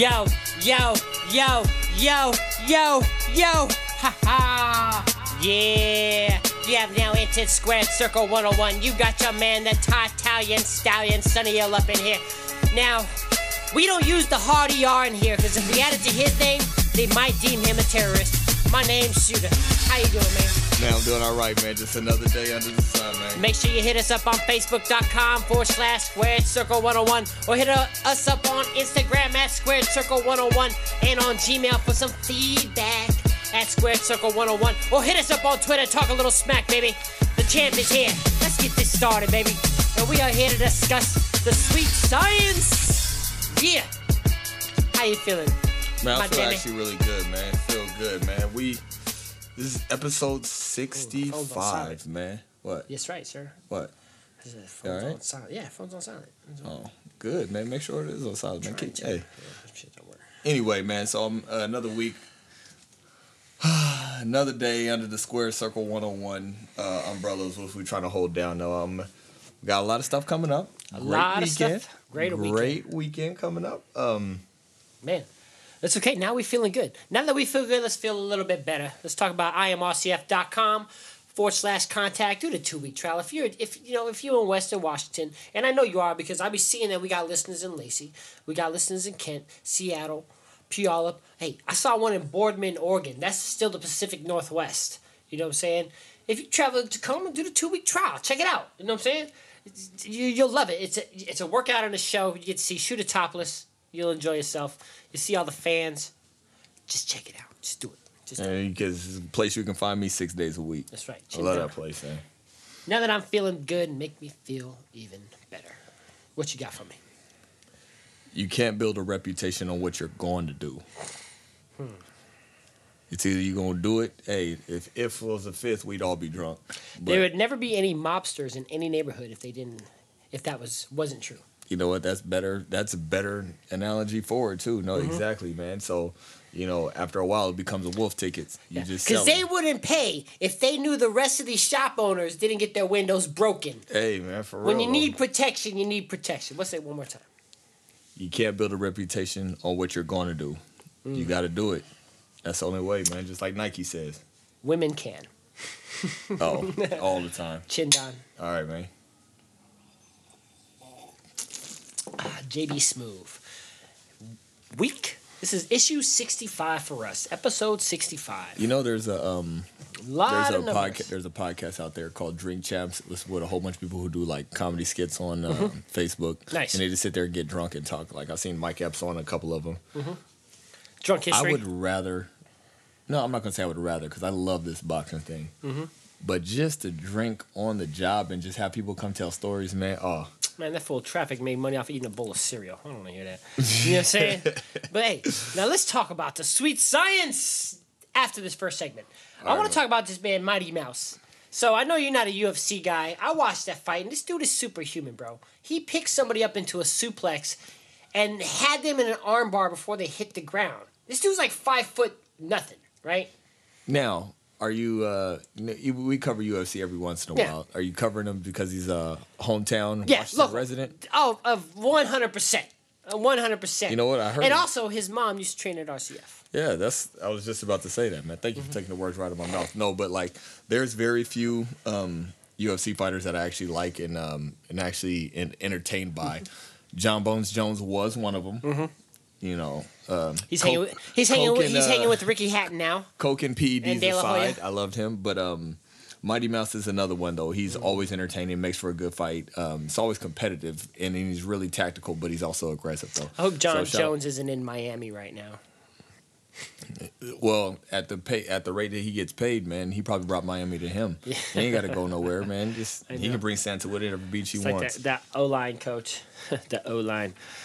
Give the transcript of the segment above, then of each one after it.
Yo, yo, yo, yo, yo, yo, ha ha. Yeah, you have now entered Squared Circle 101. You got your man, the Italian Stallion, Sonny Ill up in here. Now, we don't use the hard ER in here because if we add it to his name, they might deem him a terrorist. My name's Shoota. How you doing, man? Man, I'm doing all right, man. Just another day under the sun, man. Make sure you hit us up on Facebook.com forward slash Squared Circle 101 or hit us up on Instagram at Squared Circle 101 and on Gmail for some feedback at Squared Circle 101 or hit us up on Twitter. Talk a little smack, baby. The champ is here. Let's get this started, baby. And we are here to discuss the sweet science. Yeah. How you feeling? Man, I feel actually really good, man. Feel good, man. We this is episode 65, silent. man. What? Yes, right, sir. What? Phone's alright? on silent. Yeah, phone's on silent. Oh, good, man. Make sure it is on silent, man. Keep-. Hey. Yeah, shit don't work. Anyway, man. So um, uh, another week, another day under the Square Circle 101 uh, umbrellas, which we're trying to hold down. Now, um, got a lot of stuff coming up. A lot of stuff. Great weekend. Great weekend coming up. Um, Man, that's okay. Now we're feeling good. Now that we feel good, let's feel a little bit better. Let's talk about imrcf.com forward slash contact. Do the two week trial. If you're if you know if you're in Western Washington, and I know you are because I be seeing that we got listeners in Lacey, we got listeners in Kent, Seattle, Puyallup. Hey, I saw one in Boardman, Oregon. That's still the Pacific Northwest. You know what I'm saying? If you travel to Tacoma, do the two week trial. Check it out. You know what I'm saying? You, you'll love it. It's a it's a workout and a show. You get to see Shoota topless. You'll enjoy yourself. You see all the fans. Just check it out. Just do it. Just because it's a place you can find me six days a week. that's right. I love that place, man. Now that I'm feeling good, make me feel even better. What you got for me? You can't build a reputation on what you're going to do. Hmm. It's either you're gonna do it. Hey, if if was a fifth, we'd all be drunk. But there would never be any mobsters in any neighborhood if they didn't, if that was wasn't true. You know what? That's better. That's a better analogy for it too. No, Mm-hmm. exactly, man. So, you know, after a while, it becomes a wolf tickets. You just Because they wouldn't pay if they knew the rest of these shop owners didn't get their windows broken. Hey, man, for real. When you need protection, you need protection. Let's say it one more time. you can't build a reputation on what you're going to do. Mm. You got to do it. That's the only way, man. Just like Nike says. Women can. Oh, all the time. Chin down. All right, man. Ah, JB Smoove. Week. This is issue 65 for us. Episode 65. You know, there's a um, lot there's of a podcast. There's a podcast out there called Drink Champs. It's with a whole bunch of people who do like comedy skits on uh, Facebook. Mm-hmm. Nice. And they just sit there and get drunk and talk. Like I've seen Mike Epps on a couple of them. Drunk history. I would rather. No, I'm not gonna say I would rather because I love this boxing thing. Mm-hmm. But just to drink on the job and just have people come tell stories, man. Oh, Man, that fool of traffic made money off eating a bowl of cereal. I don't want to hear that. You know what I'm saying? but hey, now let's talk about the sweet science after this first segment. I want right, to talk about this man, Mighty Mouse. So I know you're not a UFC guy. I watched that fight, and this dude is superhuman, bro. He picked somebody up into a suplex and had them in an armbar before they hit the ground. This dude's like five foot nothing, right? now are you? uh you know, you- We cover UFC every once in a Yeah. while. Are you covering him because he's a hometown Yeah, Washington local. resident? Oh, of one hundred percent, one hundred percent. You know what? I heard And it. also, his mom used to train at RCF. Yeah, that's. I was just about to say that, man. Thank you Mm-hmm. for taking the words right out of my mouth. No, but like, there's very few um, UFC fighters that I actually like and um, and actually en- entertained by. John Bones Jones was one of them. You know, um. He's Coke- hanging. With, he's hanging. With, and, he's uh, hanging with Ricky Hatton now. Coke and PEDs And De aside, I loved him, but um, Mighty Mouse is another one though. He's Mm-hmm. always entertaining, makes for a good fight. Um, it's always competitive, and he's really tactical, but he's also aggressive though. I hope John So Jones isn't in Miami right now. Well, at the pay at the rate that he gets paid, man, he probably brought Miami to him. He ain't got to go nowhere, man. Just he can bring Santa whatever beach he It's like wants. that, that O line coach, the O line.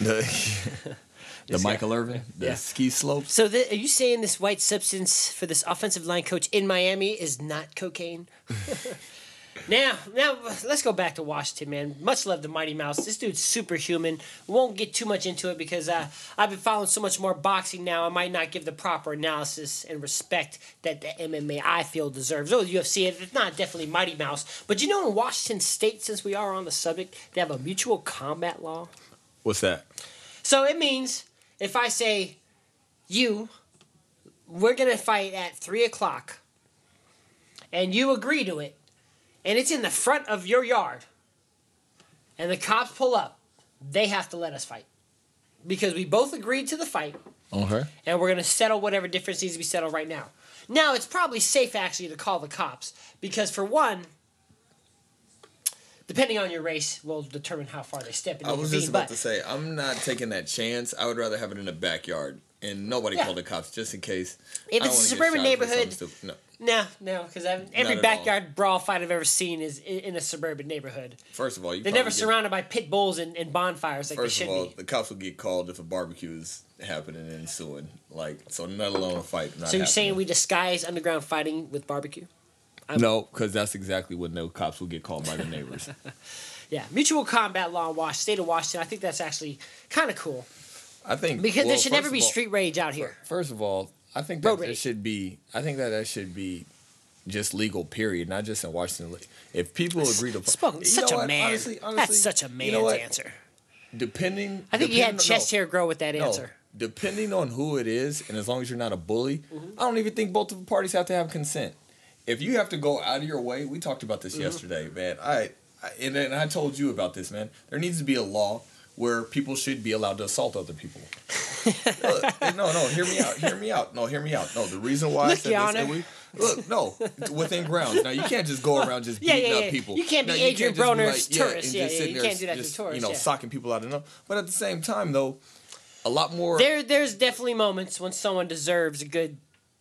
the This guy. Michael Irvin, the Yeah. ski slopes. So, the, are you saying this white substance for this offensive line coach in Miami is not cocaine? now, now let's go back to Washington, man. Much love to Mighty Mouse. This dude's superhuman. Won't get too much into it because uh, I've been following so much more boxing now. I might not give the proper analysis and respect that the MMA I feel deserves. The UFC, it's not, definitely Mighty Mouse. But you know, in Washington State, since we are on the subject, they have a mutual combat law. What's that? So it means if I say, you, we're gonna fight at three o'clock, and you agree to it, and it's in the front of your yard, and the cops pull up, they have to let us fight, because we both agreed to the fight, Okay. and we're gonna settle whatever difference needs to be settled right now. Now it's probably safe actually to call the cops because for one. Depending on your race, will determine how far they step in I was just about but- to say, I'm not taking that chance. I would rather have it in the backyard and nobody Yeah. call the cops just in case. If it's a suburban neighborhood. No. No, no, because every at all. backyard brawl fight I've ever seen is in, a suburban neighborhood. First of all, you They're never get- surrounded by pit bulls and, and bonfires like First they of all, be. the cops will get called if a barbecue is happening and ensuing. Like, so not alone a fight. Not So you're saying we disguise underground fighting with barbecue? I'm- No, because that's exactly when no cops will get called by the neighbors. Yeah, mutual combat law in Washington, state of Washington. I think that's actually kind of cool I think because well, there should never be all- street rage out here. First of all, I think that there should be. I think that that should be just legal. Period. Not just in Washington. If people agree to, Spoken, such a what? man. Honestly, honestly, that's such a man's you know answer. Depending, I think you had chest no, hair grow with that no, answer. depending on who it is, and as long as you're not a bully, Mm-hmm. I don't even think both of the parties have to have consent. If you have to go out of your way, we talked about this Mm-hmm. yesterday, man. I, I and then I told you about this, man. There needs to be a law where people should be allowed to assault other people. Look, no, no, hear me out. Hear me out. No, hear me out. No, the reason why I said this, and we, look, no, within grounds. Now you can't just go around just Yeah, beating yeah, up people. You can't be Now, Adrian just be Broner's tourist. and Yeah, just yeah, you there can't do that to just, tourists, You know, yeah. socking people out enough. But at the same time, though, a lot more. There, there's definitely moments when someone deserves a good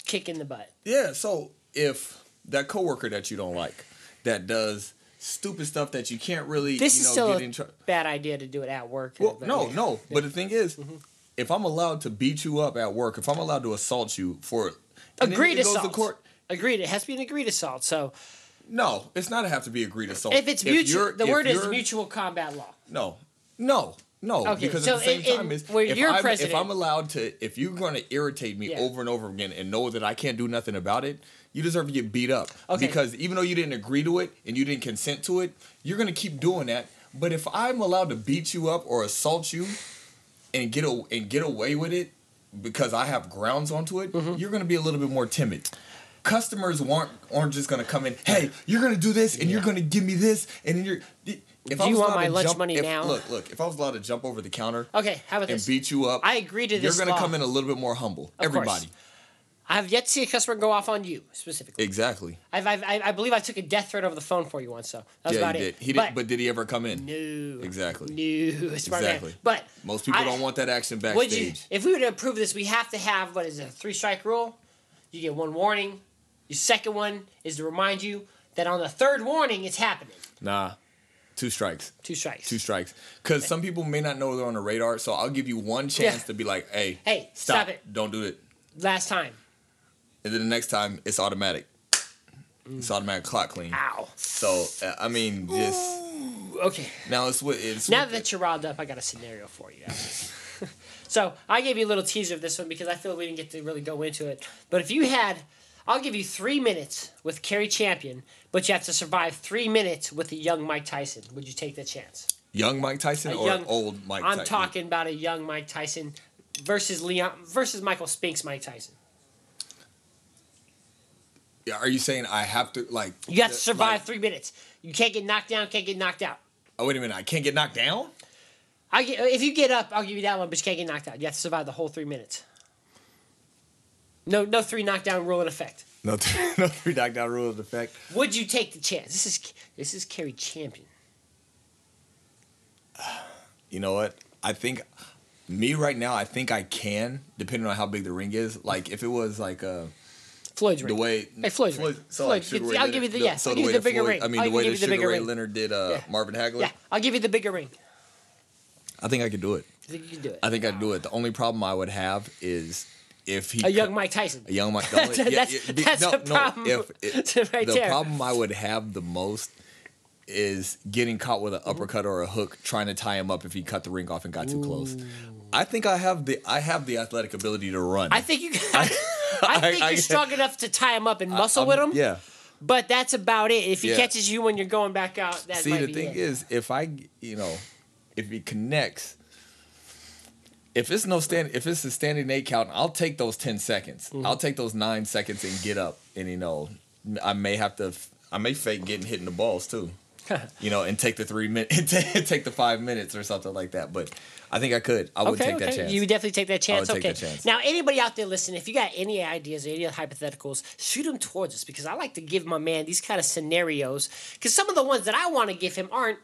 kick in the butt. Yeah, so if that coworker that you don't like that does stupid stuff that you can't really This you is still get in trouble. bad idea to do it at work. Well, but no, yeah. no. But the thing is, mm-hmm. if I'm allowed to beat you up at work, if I'm allowed to assault you for Agreed it goes to assault. court, Agreed. It has to be an agreed assault. So no, it's not have to be agreed assault. if it's mutual, the word is mutual combat law. No, no, no. Okay, because so at the same in- time, is if you're I'm, if I'm allowed to, if you're going to irritate me Yeah. over and over again and know that I can't do nothing about it, you deserve to get beat up. Okay. Because even though you didn't agree to it and you didn't consent to it, you're going to keep doing that. But if I'm allowed to beat you up or assault you and get a, and get away with it because I have grounds onto it, Mm-hmm. you're going to be a little bit more timid. Customers aren't aren't just going to come in. Hey, you're going to do this, and you're going to give me this, and then you're. If Do you want my lunch jump- money if- now? Look, look. If I was allowed to jump over the counter Okay, how about and this? beat you up, I agree to this. you're going to law. come in a little bit more humble. Of course. I have yet to see a customer go off on you specifically. exactly. I've, I've, I I believe I took a death threat over the phone for you once, so that was yeah, about he it. did. He but, did. But did he ever come in? no, Exactly. no, smart Exactly. man. But Most people I- don't want that action backstage. Would you, if we were to approve this, we have to have what is it, a three strike rule? You get one warning. Your second one is to remind you that on the third warning, it's happening. Nah, two strikes. Two strikes. Two strikes. Because some people may not know they're on the radar, so I'll give you one chance Yeah. to be like, "Hey, Hey, stop, stop it." Don't do it." Last time. And then the next time, it's automatic. It's automatic clock clean. Ow. So uh, I mean, just Okay. now it's what it's. Now that you're riled up, I got a scenario for you so I gave you a little teaser of this one because I feel we didn't get to really go into it. But if you had, I'll give you three minutes with Kerry Champion, but you have to survive three minutes with the young Mike Tyson. Would you take the chance? young Mike Tyson A or young- old Mike. I'm Tyson? talking about a young Mike Tyson versus Leon versus Michael Spinks Mike Tyson. Are you saying I have to like? You have to survive like- three minutes. You can't get knocked down. Can't get knocked out. oh wait a minute! I can't get knocked down. I get, if you get up, I'll give you that one, but you can't get knocked out. You have to survive the whole three minutes. No, no three knockdown rule in effect. No, no three knockdown rule in effect. Would you take the chance? This is this is Kerry Champion. You know what? I think me right now. I think I can, depending on how big the ring is. Like if it was like uh Floyd's the way Hey, Floyd's ring. so Floyd, like I'll Leonard- give you the- yes, So I'll the give you the bigger Floyd- ring. I mean I'll the way that Sugar Ray ring. Leonard did uh, Yeah. Marvin Hagler. Yeah, I'll give you the bigger ring. I think I could do it. I think you can do it. I think I'd do it. The only problem I would have is if he A young could- Mike Tyson. a young Mike. the only- That's- yeah, that's no, a no, If it, right the there. problem I would have the most is getting caught with an Mm-hmm. uppercut or a hook, trying to tie him up if he cut the ring off and got too close. I think I have the I have the athletic ability to run. I think you. Got, I, I think I- you're strong enough to tie him up and muscle I'm- with him. Yeah. But that's about it. If he Yeah. catches you when you're going back out, that See, the thing it. is, if I, you know, if he connects, if it's no stand, if it's a standing eight count, I'll take those ten seconds. Mm-hmm. I'll take those nine seconds and get up. And you know, I may have to, I may fake getting hit in the balls too. you know, and take the three minutes, take the five minutes or something like that. But I think I could. I would okay, take okay. that chance. You would definitely take that chance. take okay. that chance. Now, anybody out there listening, if you got any ideas or any hypotheticals, shoot them towards us because I like to give my man these kind of scenarios because some of the ones that I want to give him aren't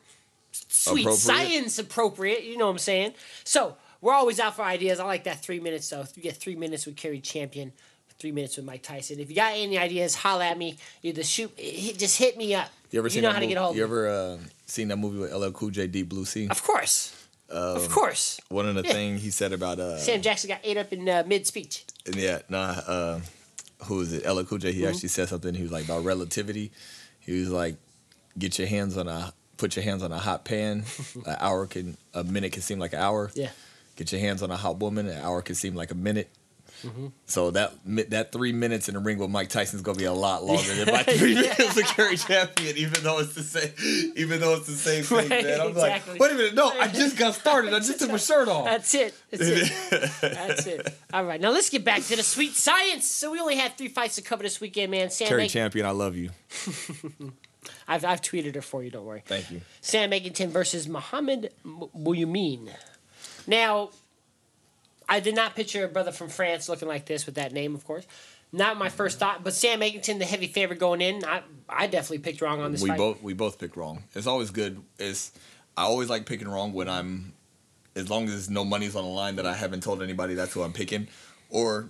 sweet Appropriate. science appropriate. You know what I'm saying? So we're always out for ideas. I like that three minutes though. You get three minutes with Kerry Champion, three minutes with Mike Tyson. If you got any ideas, holla at me. Either shoot, just hit me up. You ever seen know that how to movie, get a hold You ever uh, seen that movie with LL Cool J, Deep Blue Sea? Of course, of course. One of the Yeah. things he said about uh, Sam Jackson got ate up in uh, mid speech. Yeah, nah. Uh, who was it? LL Cool J. He Mm-hmm. actually said something. He was like about relativity. He was like, "Get your hands on a, put your hands on a hot pan. an hour can, a minute can seem like an hour. Yeah. Get your hands on a hot woman. An hour can seem like a minute. Mm-hmm. So that that three minutes in the ring with Mike Tyson is gonna be a lot longer than my three minutes with Kerry Champion, even though it's the same, even though it's the same thing, Right, man. I'm exactly. like, wait a minute, no, I just got started. I just took my shirt off. That's it. That's it. That's it. All right, now let's get back to the sweet science. So we only had three fights to cover this weekend, man. Sam, Kerry Meg- Champion, I love you. I've I've tweeted her for you. Don't worry. Thank you. Sam Eggington versus Mohammed Bouyamin. Now, I did not picture a brother from France looking like this with that name, of course. Not my first thought, but Sam Eggington, the heavy favorite going in. I I definitely picked wrong on this we fight. both we both picked wrong. It's always good. It's I always like picking wrong when I'm as long as no money's on the line that I haven't told anybody that's who I'm picking, or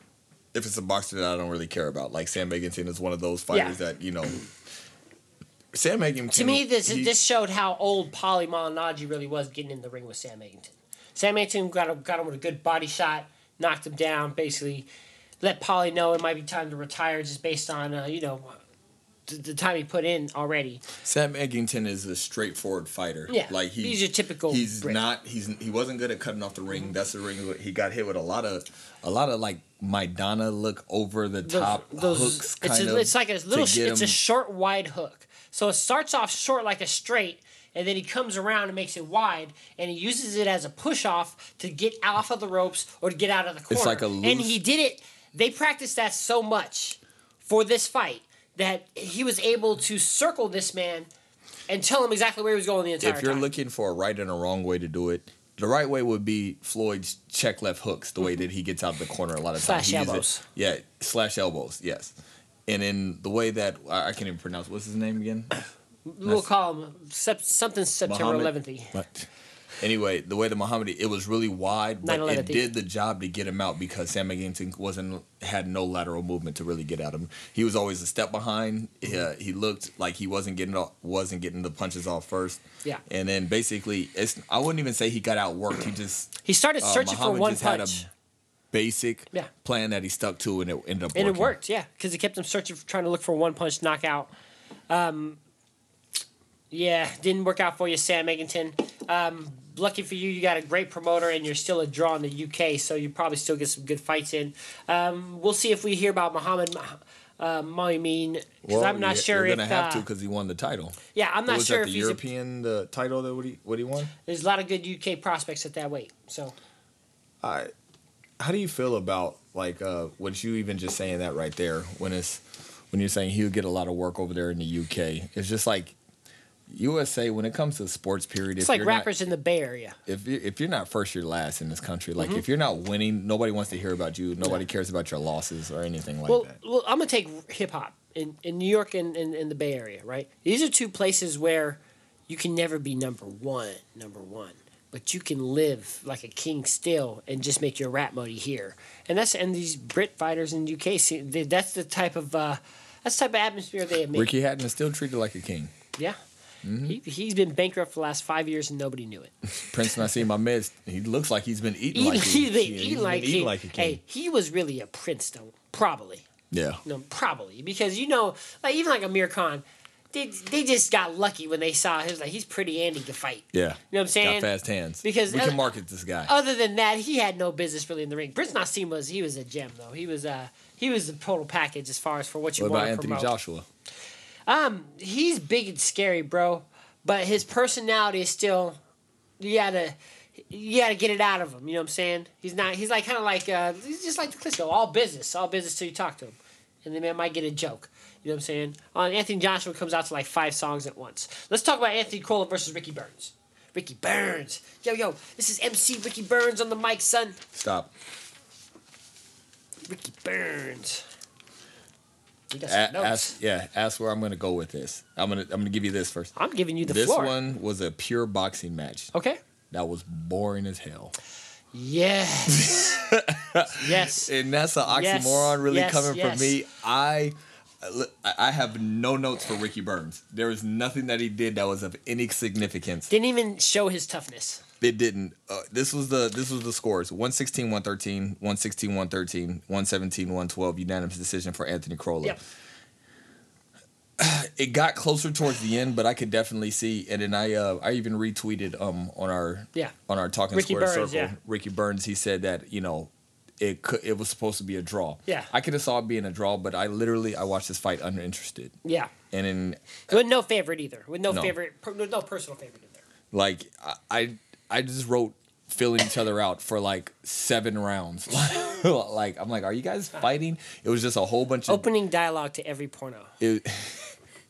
if it's a boxer that I don't really care about. Like Sam Eggington is one of those fighters Yeah. that you know. Sam Eggington. To me, this he- this showed how old Paulie Malignaggi really was getting in the ring with Sam Eggington. Sam Eggington got him, got him with a good body shot, knocked him down, basically let Paulie know it might be time to retire just based on, uh, you know, the, the time he put in already. Sam Eggington is a straightforward fighter. Yeah, like he, he's your typical He's not. He's he wasn't good at cutting off the ring. That's the ring. He got hit with a lot of a lot of like Maidana look over the top those- hooks. it's, Kind a, of it's like a little, it's a short, wide hook. So it starts off short like a straight, and then he comes around and makes it wide, and he uses it as a push off to get off of the ropes or to get out of the corner. It's like a loose... and he did it. They practiced that so much for this fight that he was able to circle this man and tell him exactly where he was going the entire time. if you're time. looking for a right and a wrong way to do it, the right way would be Floyd's check left hooks, the way mm-hmm. that he gets out of the corner a lot of times. Slash He uses it- elbows. yeah, slash elbows, yes. And in the way that I can't even pronounce what's his name again? We'll call him sep- something September Muhammad- 11th. But anyway, the way the Muhammad it was really wide, but it did the job to get him out because Sam Eggington wasn't had no lateral movement to really get at him. He was always a step behind. Mm-hmm. Uh, he looked like he wasn't getting off, wasn't getting the punches off first. Yeah. and then basically, it's I wouldn't even say he got outworked. He just He started uh, searching Muhammad for one just had punch. a basic Yeah. plan that he stuck to, and it ended up And working. it worked, yeah, because he kept him searching, for, trying to look for one punch knockout. Um, yeah, didn't work out for you, Sam Eggington. Um, lucky for you, you got a great promoter, and you're still a draw in the UK, so you probably still get some good fights in. Um, we'll see if we hear about Muhammad uh, Moimin, because Well, I'm not you're- sure You're gonna have uh, to because he won the title. yeah, I'm not sure that if the he's. A, European the title that what he what he won? there's a lot of good UK prospects at that weight, so. I, how do you feel about like uh, what you even just saying that right there when it's when you're saying he'll get a lot of work over there in the UK? It's just like USA when it comes to sports period. It's like rappers in the Bay Area. If you, if you're not first, you're last in this country. Like Mm-hmm. if you're not winning, nobody wants to hear about you. Nobody cares about your losses or anything like well, that. well, I'm gonna take hip hop in, in New York and in, in the Bay Area, right? These are two places where you can never be number one, number one, but you can live like a king still and just make your rap money here. And that's and these Brit fighters in the UK, see, that's the type of uh, that's the type of atmosphere they have made. Ricky Hatton is still treated like a king. Yeah. Mm-hmm. He, he's been bankrupt for the last five years and nobody knew it. Prince Naseem Hamed, he looks like he's been eating like a, he's been yeah, eating like, like. Hey, he was really a prince though, probably. yeah. No, probably because you know, like even like Amir Khan, they they just got lucky when they saw him. Like he's pretty Andy to fight. Yeah. You know what I'm saying? Got fast hands. Because we other- can market this guy. Other than that, he had no business really in the ring. Prince Naseem was he was a gem though. He was uh he was the total package as far as for what you what want about to Anthony promote. Joshua? Um, he's big and scary, bro. But his personality is still, you gotta, you got to get it out of him. You know what I'm saying? He's not. He's like kind of like uh, he's just like the Klitschko, all business, all business till you talk to him, and the man might get a joke. You know what I'm saying? Uh, Anthony Joshua comes out to like five songs at once. Let's talk about Anthony Crolla versus Ricky Burns. Ricky Burns, yo yo, this is MC Ricky Burns on the mic, son. Stop. Ricky Burns. Got A- notes. ask, yeah, ask where I'm gonna go with this. I'm gonna I'm gonna give you this first. I'm giving you the floor. this floor. one was a pure boxing match. Okay. That was boring as hell. Yes. yes. and that's an Yes, oxymoron really yes, coming yes. from me. I I have no notes for Ricky Burns. There was nothing that he did that was of any significance. Didn't even show his toughness. It didn't. Uh, this was the this was the scores. 116, 113, 116, 113, 117, 112 unanimous decision for Anthony Crolla. Yep. It got closer towards the end, but I could definitely see and then I uh, I even retweeted um on our Yeah. on our talking Ricky square Burns, circle. yeah. Ricky Burns he said that, you know, it could it was supposed to be a draw. Yeah. I could have saw it being a draw, but I literally I watched this fight uninterested. Yeah. And in With no favorite either. With no, No. favorite. Per, no personal favorite in there. like I I, I just wrote filling each other out for like seven rounds. like I'm like, are you guys fighting? It was just a whole bunch of Opening dialogue to every porno. it,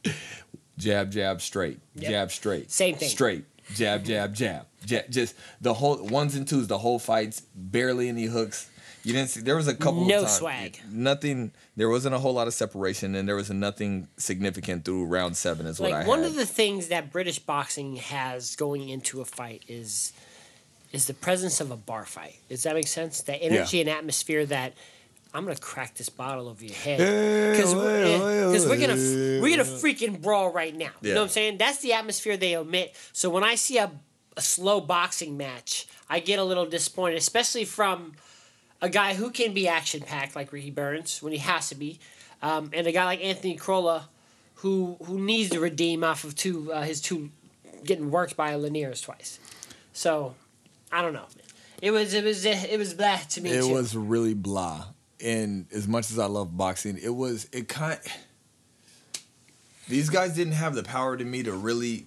jab jab straight Yep. jab straight Same thing. straight jab jab jab ja- just the whole ones and twos the whole fights barely any hooks you didn't see there was a couple No of times, swag. nothing there wasn't a whole lot of separation and there was nothing significant through round seven is what Like I one had. of the things that British boxing has going into a fight is is the presence of a bar fight. Does that make sense? That energy and atmosphere that I'm gonna crack this bottle over your head because we're, we're gonna we're gonna freaking brawl right now. You know what I'm saying? That's the atmosphere they omit. So when I see a, a slow boxing match, I get a little disappointed, especially from a guy who can be action packed like Ricky Burns when he has to be, um, and a guy like Anthony Crolla, who who needs to redeem off of two uh, his two getting worked by Linares twice. So I don't know. It was it was it was blah to me it too. was really blah and as much as i love boxing it was it kind these guys didn't have the power to me to really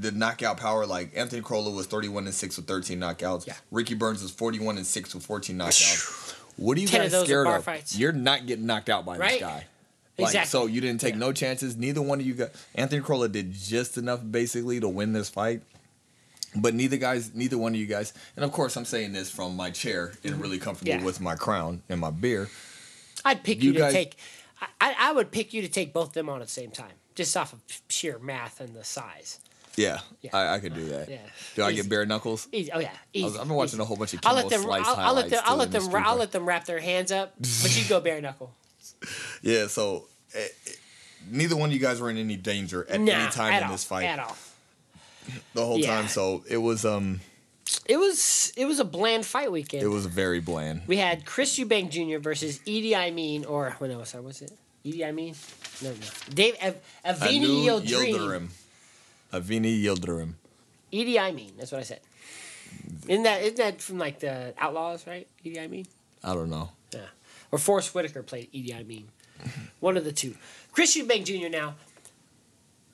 the knockout power like anthony Crolla was 31 and 6 with 13 knockouts Yeah. ricky burns was 41 and 6 with 14 knockouts what are you 10 of guys those scared of fights. you're not getting knocked out by Right? this guy like, Exactly. so you didn't take Yeah. no chances neither one of you got anthony Crolla did just enough basically to win this fight but neither guys, neither one of you guys, and of course I'm saying this from my chair and mm-hmm. really comfortable Yeah. with my crown and my beer. I'd pick you, You to guys- take. I, I I would pick you to take both of them on at the same time, just off of sheer math and the size. Yeah, Yeah. I, I could do that. Yeah. Do I Easy. get bare knuckles? Easy. Oh yeah, easy. I was, I've been watching easy. a whole bunch of I'll let them. Slice I'll, I'll let them. I'll let them. I'll let them wrap their hands up. But you go bare knuckle. Yeah, so eh, eh, neither one of you guys were in any danger at Nah, any time at in all, this fight At all. the whole Yeah. time. So it was um It was. It was a bland fight weekend. it was very bland. we had Chris Eubank Jr. versus Idi Amin, or what sorry, what's it? Idi Amin? No, no. Dave Av- Avni Yildirim. Avni Yildirim. Edie mean. That's what I said. Isn't that isn't that from like the Outlaws, right? Edie mean. I don't know. Yeah. Or Forrest Whitaker played Edie mean. One of the two. Chris Eubank Jr. now.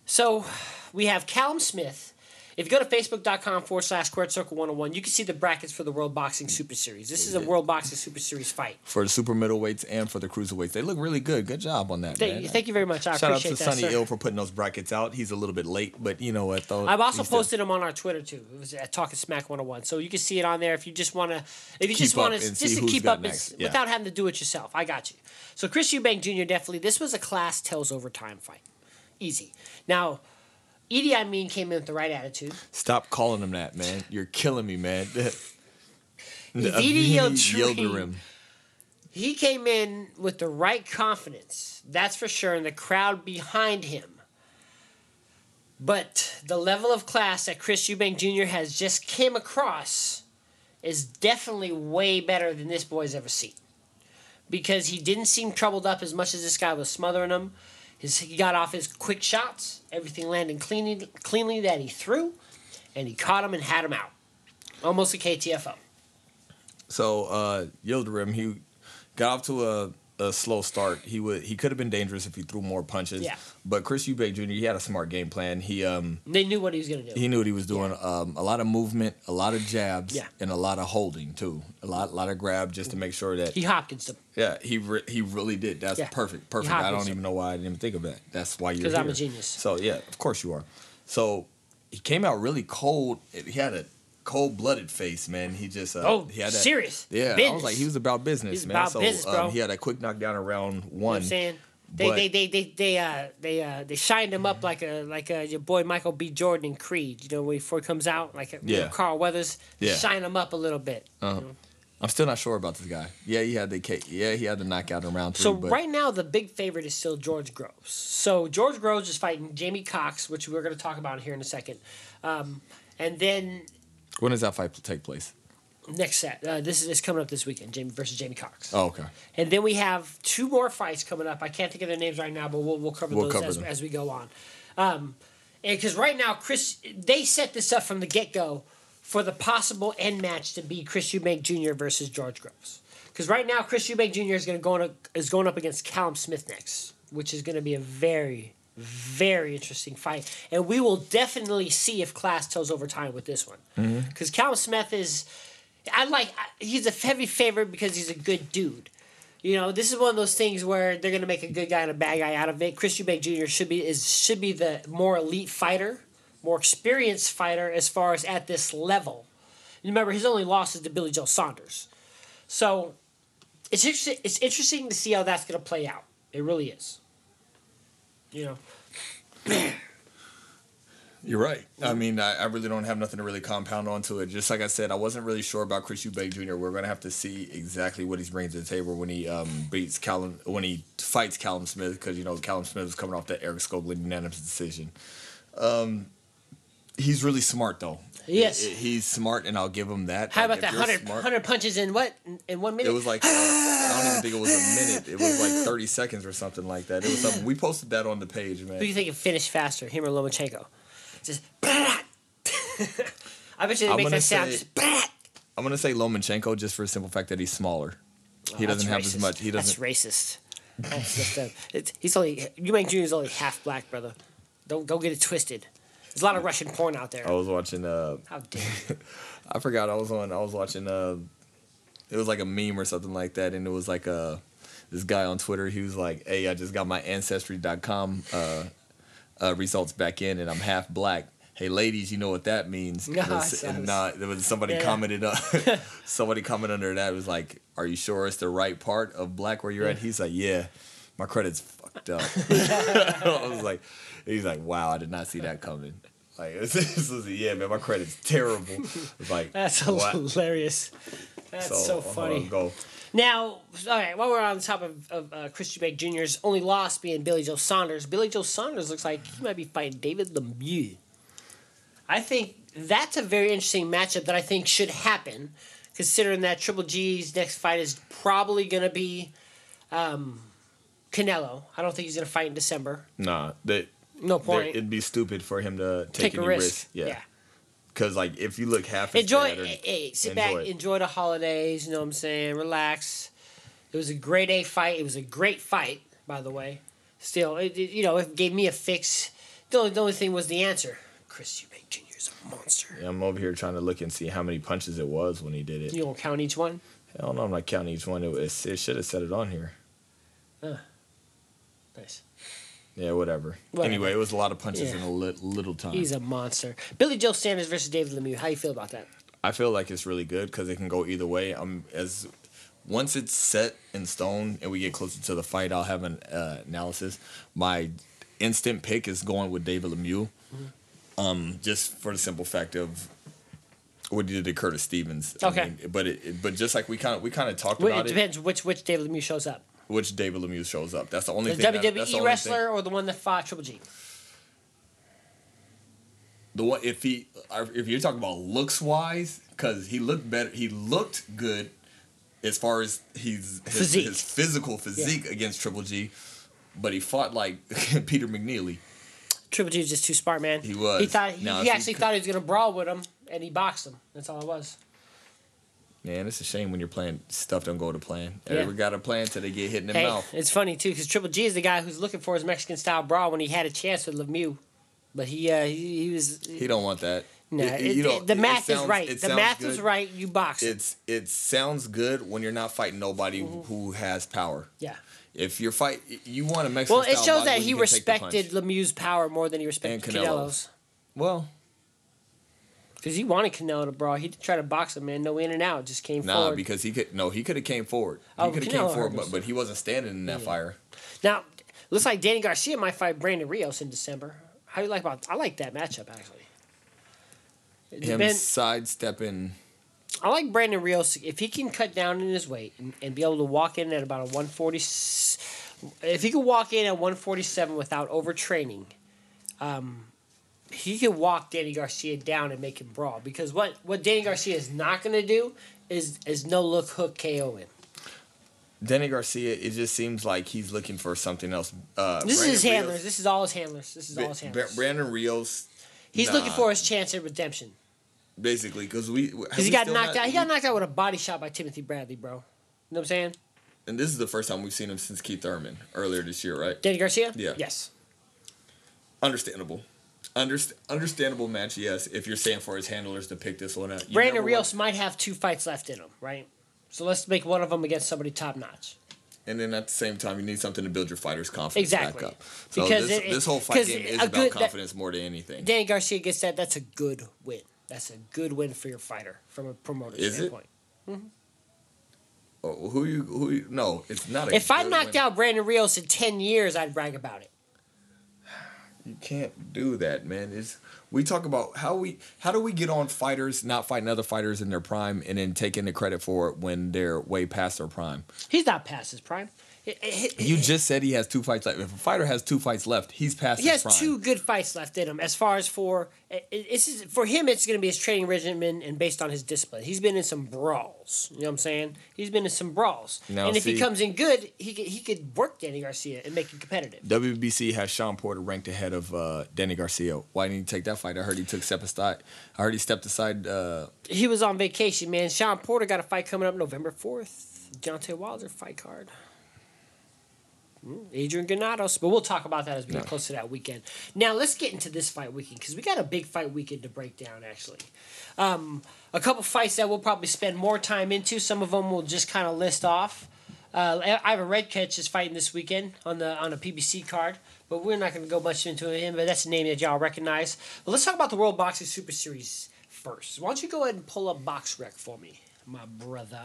So we have Callum Smith. If you go to facebook.com forward slash squared circle 101, you can see the brackets for the World Boxing Super Series. This is a World Boxing Super Series fight. For the super middleweights and for the cruiserweights, they look really good. Good job on that. Thank, man. thank you very much. I Shout out to that. Sonny sir. Ill for putting those brackets out. He's a little bit late, but you know what though. I've also posted them on our Twitter too. It was at Talking Smack 101. So you can see it on there if you just want to, if you just want to, just to keep up and- Yeah. without having to do it yourself. I got you. So Chris Eubank Jr. definitely, this was a class tells overtime fight. Easy. Now, Idi Amin came in with the right attitude. Stop calling him that, man. You're killing me, man. Yildirim. Yildirim. He came in with the right confidence, that's for sure, and the crowd behind him. But the level of class that Chris Eubank Jr. has just came across is definitely way better than this boy's ever seen. Because he didn't seem troubled up as much as this guy was smothering him. His, he got off his quick shots, everything landing cleanly, cleanly that he threw, and he caught him and had him out. Almost a KTFO. So uh, Yildirim, he got off to a a slow start. He would he could have been dangerous if he threw more punches. Yeah. But Chris Eubank Jr. he had a smart game plan. He um They knew what he was gonna do. he knew what he was doing. Um, a lot of movement, a lot of jabs, Yeah. and a lot of holding too. A lot lot of grab just to make sure that He Hopkins them yeah he re- he really did. That's Yeah. perfect perfect. I don't even know why I didn't even think of that. That's why you're 'Cause I'm a genius. So yeah, of course you are. So he came out really cold. He had a cold blooded face, man. He just uh, Oh, he had that, serious. Yeah, I was like he was about business, He's man. about so business. Um, he had a quick knockdown around You know what one. I'm saying? They, but- they, they, they, they, uh, they, uh, they shined him up like a, like a, your boy Michael B. Jordan in Creed. You know, when before he comes out, like a, you know, Yeah. Carl Weathers, Yeah. shine him up a little bit. Uh-huh. I'm still not sure about this guy. Yeah, he had the K- yeah he had the knockout in round three. So but right now, the big favorite is still George Groves. So George Groves is fighting Jamie Cox, which we're going to talk about here in a second. Um, and then when does that fight take place? next set, uh, this is it's coming up this weekend, Jamie versus Jamie Cox. Oh, okay. And then we have two more fights coming up. I can't think of their names right now, but we'll, we'll cover We'll those cover as, them. as we go on. Um, and because right now, Chris, they set this up from the get go for the possible end match to be Chris Eubank Jr. versus George Groves. Because right now, Chris Eubank Jr. is going to go is going up against Callum Smith next, which is going to be a very, very interesting fight. And we will definitely see if class tells over time with this one. Mm-hmm. Because Callum Smith is, I like, he's a heavy favorite because he's a good dude. You know, this is one of those things where they're gonna make a good guy and a bad guy out of it. Chris Eubank Jr. should be is should be the more elite fighter, more experienced fighter as far as at this level. And remember, his only loss is to Billy Joe Saunders. So it's interesting. It's interesting to see how that's gonna play out. It really is. You know, You're right. I mean, I, I really don't have nothing to really compound onto it. Just like I said, I wasn't really sure about Chris Eubank Jr. We're gonna have to see exactly what he's bringing to the table when he um, beats Callum when he fights Callum Smith because you know Callum Smith is coming off that Eric Skoglund unanimous decision. Um, he's really smart though. Yes. He- he's smart, and I'll give him that. how Like, about that 100, smart- 100 punches in what in, one minute? It was like uh, I don't even think it was a minute. It was like thirty seconds or something like that. It was something. We posted that on the page, man. Who do you think can finish faster, him or Lomachenko? Just. I bet you they make that sound. say- Just, I'm gonna say Lomachenko just for the simple fact that he's smaller. he Oh, doesn't have that's as much. He racist. doesn't. That's racist. That's a, he's only Eubank Jr. is only half black, brother. Don't don't get it twisted. There's a lot of Russian porn out there. I was watching. Uh, How dare? I forgot. I was on. I was watching. Uh, it was like a meme or something like that, and it was like uh, this guy on Twitter. He was like, "Hey, I just got my Ancestry.com uh, uh, results back in, and I'm half black." Hey, ladies, you know what that means? And was- and uh, there was somebody Yeah. commented. Uh, somebody commented under that was like, "Are you sure it's the right part of black where you're at?" He's like, "Yeah, my credit's fucked up." I was like, "He's like, wow, I did not see that coming." Like, this was, yeah, man, my credit's terrible. It's like, That's what? hilarious. That's so, uh, funny. Go. Now, all right, while we're on top of, of uh, Chris Eubank Jr.'s only loss being Billy Joe Saunders, Billy Joe Saunders looks like he might be fighting David Lemieux. I think that's a very interesting matchup that I think should happen, considering that Triple G's next fight is probably going to be um, Canelo. I don't think he's going to fight in December. Nah, that No point. it'd be stupid for him to take, Take a any risk. risks. Yeah. yeah. Because like if you look half as enjoy bad or- hey, sit enjoy back it. enjoy the holidays you know what i'm saying relax it was a great a fight it was a great fight by the way still it, it- you know it gave me a fix the only, the only thing was the answer chris eubank jr is a monster Yeah, I'm over here trying to look and see how many punches it was when he did it. you don't count each one Hell no, I'm not counting each one. It, was, it should have said it on here. nice Yeah, whatever. Whatever. Anyway, it was a lot of punches Yeah. in a li- little time. he's a monster billy joe saunders versus david lemieux how you feel about that I feel like it's really good because it can go either way. I'm as once it's set in stone and we get closer to the fight, I'll have an uh, analysis. My instant pick is going with David Lemieux, Mm-hmm. um, just for the simple fact of what he did to Curtis Stevens. Okay. mean, but it, it- but just like we kind of we kind of talked Wait, about it it, depends which which david lemieux shows up which David Lemieux shows up. That's the only the thing. that- that's the wwe only wrestler thing. or the one that fought triple g The one if he if you're talking about looks wise, because he looked better, he looked good as far as he's his, his physical physique against Triple G, but he fought like Peter McNeeley. triple g was just too smart man He was. he thought he, he if he actually could- thought he was going to brawl with him and he boxed him that's all it was Man, it's a shame when you're playing stuff don't go to plan. Yeah. Got a plan till they get hit in the Hey, mouth. it's funny too because Triple G is the guy who's looking for his Mexican style brawl when he had a chance with Lemieux, but he uh, he, he was He don't want that. no. It- it- you know, the math is right. The sounds math is right. You box it. It's it sounds good when you're not fighting nobody Mm-hmm. who has power. yeah. If you're fight, you want a Mexican. Style. Well, it shows that he you can take the punch. respected Lemieux's power more than he respected Canelo's. Canelo's. Well, Because he wanted Canelo to brawl. He tried to box him, man. No in and out. Just came nah, forward. because he could. No, he could have came forward. He Oh, could have came forward, but, but he wasn't standing in that fire. Now, looks like Danny Garcia might fight Brandon Rios in December. How do you like about? I like that matchup actually. Him depend- sidestepping. I like Brandon Rios if he can cut down in his weight and, and be able to walk in at about a 140. If he could walk in at 147 without overtraining, um, he can walk Danny Garcia down and make him brawl. Because what, what Danny Garcia is not going to do is is no look hook KO him. Danny Garcia, it just seems like he's looking for something else. Uh, This Brandon is his Rios- handlers. This is all his handlers. This is all his handlers. Brandon Rios. He's nah, looking for his chance at redemption. basically because we Because he got knocked out. He got knocked out with a body shot by Timothy Bradley, bro. You know what I'm saying? And this is the first time we've seen him since Keith Thurman earlier this year, right? Danny Garcia? Yeah. Yes. Understandable. Underst- understandable match, yes. If you're saying for his handlers to pick this one up, You Brandon Rios might have two fights left in him, right? So let's make one of them against somebody top notch. and then at the same time, you need something to build your fighter's confidence Exactly. back up. So Because this, it- this whole fight game is about good- that- confidence more than anything. Danny Garcia gets that. That's a good win. That's a good win for your fighter from a promoter Is it? standpoint. Oh, who you? Who you? No, it's not. A If I knocked win. out Brandon Rios in 10 years, I'd brag about it. You can't do that, man. It's we talk about how we how do we get on fighters not fighting other fighters in their prime and then taking the credit for it when they're way past their prime. He's not past his prime. You just said he has two fights left. If a fighter has two fights left, he's past he has prime. two good fights left in him. As far as for it's just- for him, it's going to be his training regimen and based on his discipline. He's been in some brawls. You know what I'm saying? He's been in some brawls. Now, and if he comes in good, he could, he could work Danny Garcia and make him competitive. WBC has Shawn Porter ranked ahead of uh, Danny Garcia. Why didn't he take that fight? I heard he took step aside. I heard he stepped aside. Uh, He was on vacation, man. Shawn Porter got a fight coming up November fourth. Deontay Wilder fight card. Adrian Granados, but we'll talk about that as we get Yeah. close to that weekend. Now let's get into this fight weekend because we got a big fight weekend to break down. Actually, um, a couple fights that we'll probably spend more time into. Some of them we'll just kind of list off. Uh, Ivan Redkach is fighting this weekend on the on a PBC card, but we're not going to go much into him. But that's a name that y'all recognize. But let's talk about the World Boxing Super Series first. Why don't you go ahead and pull up Box Rec for me, my brother?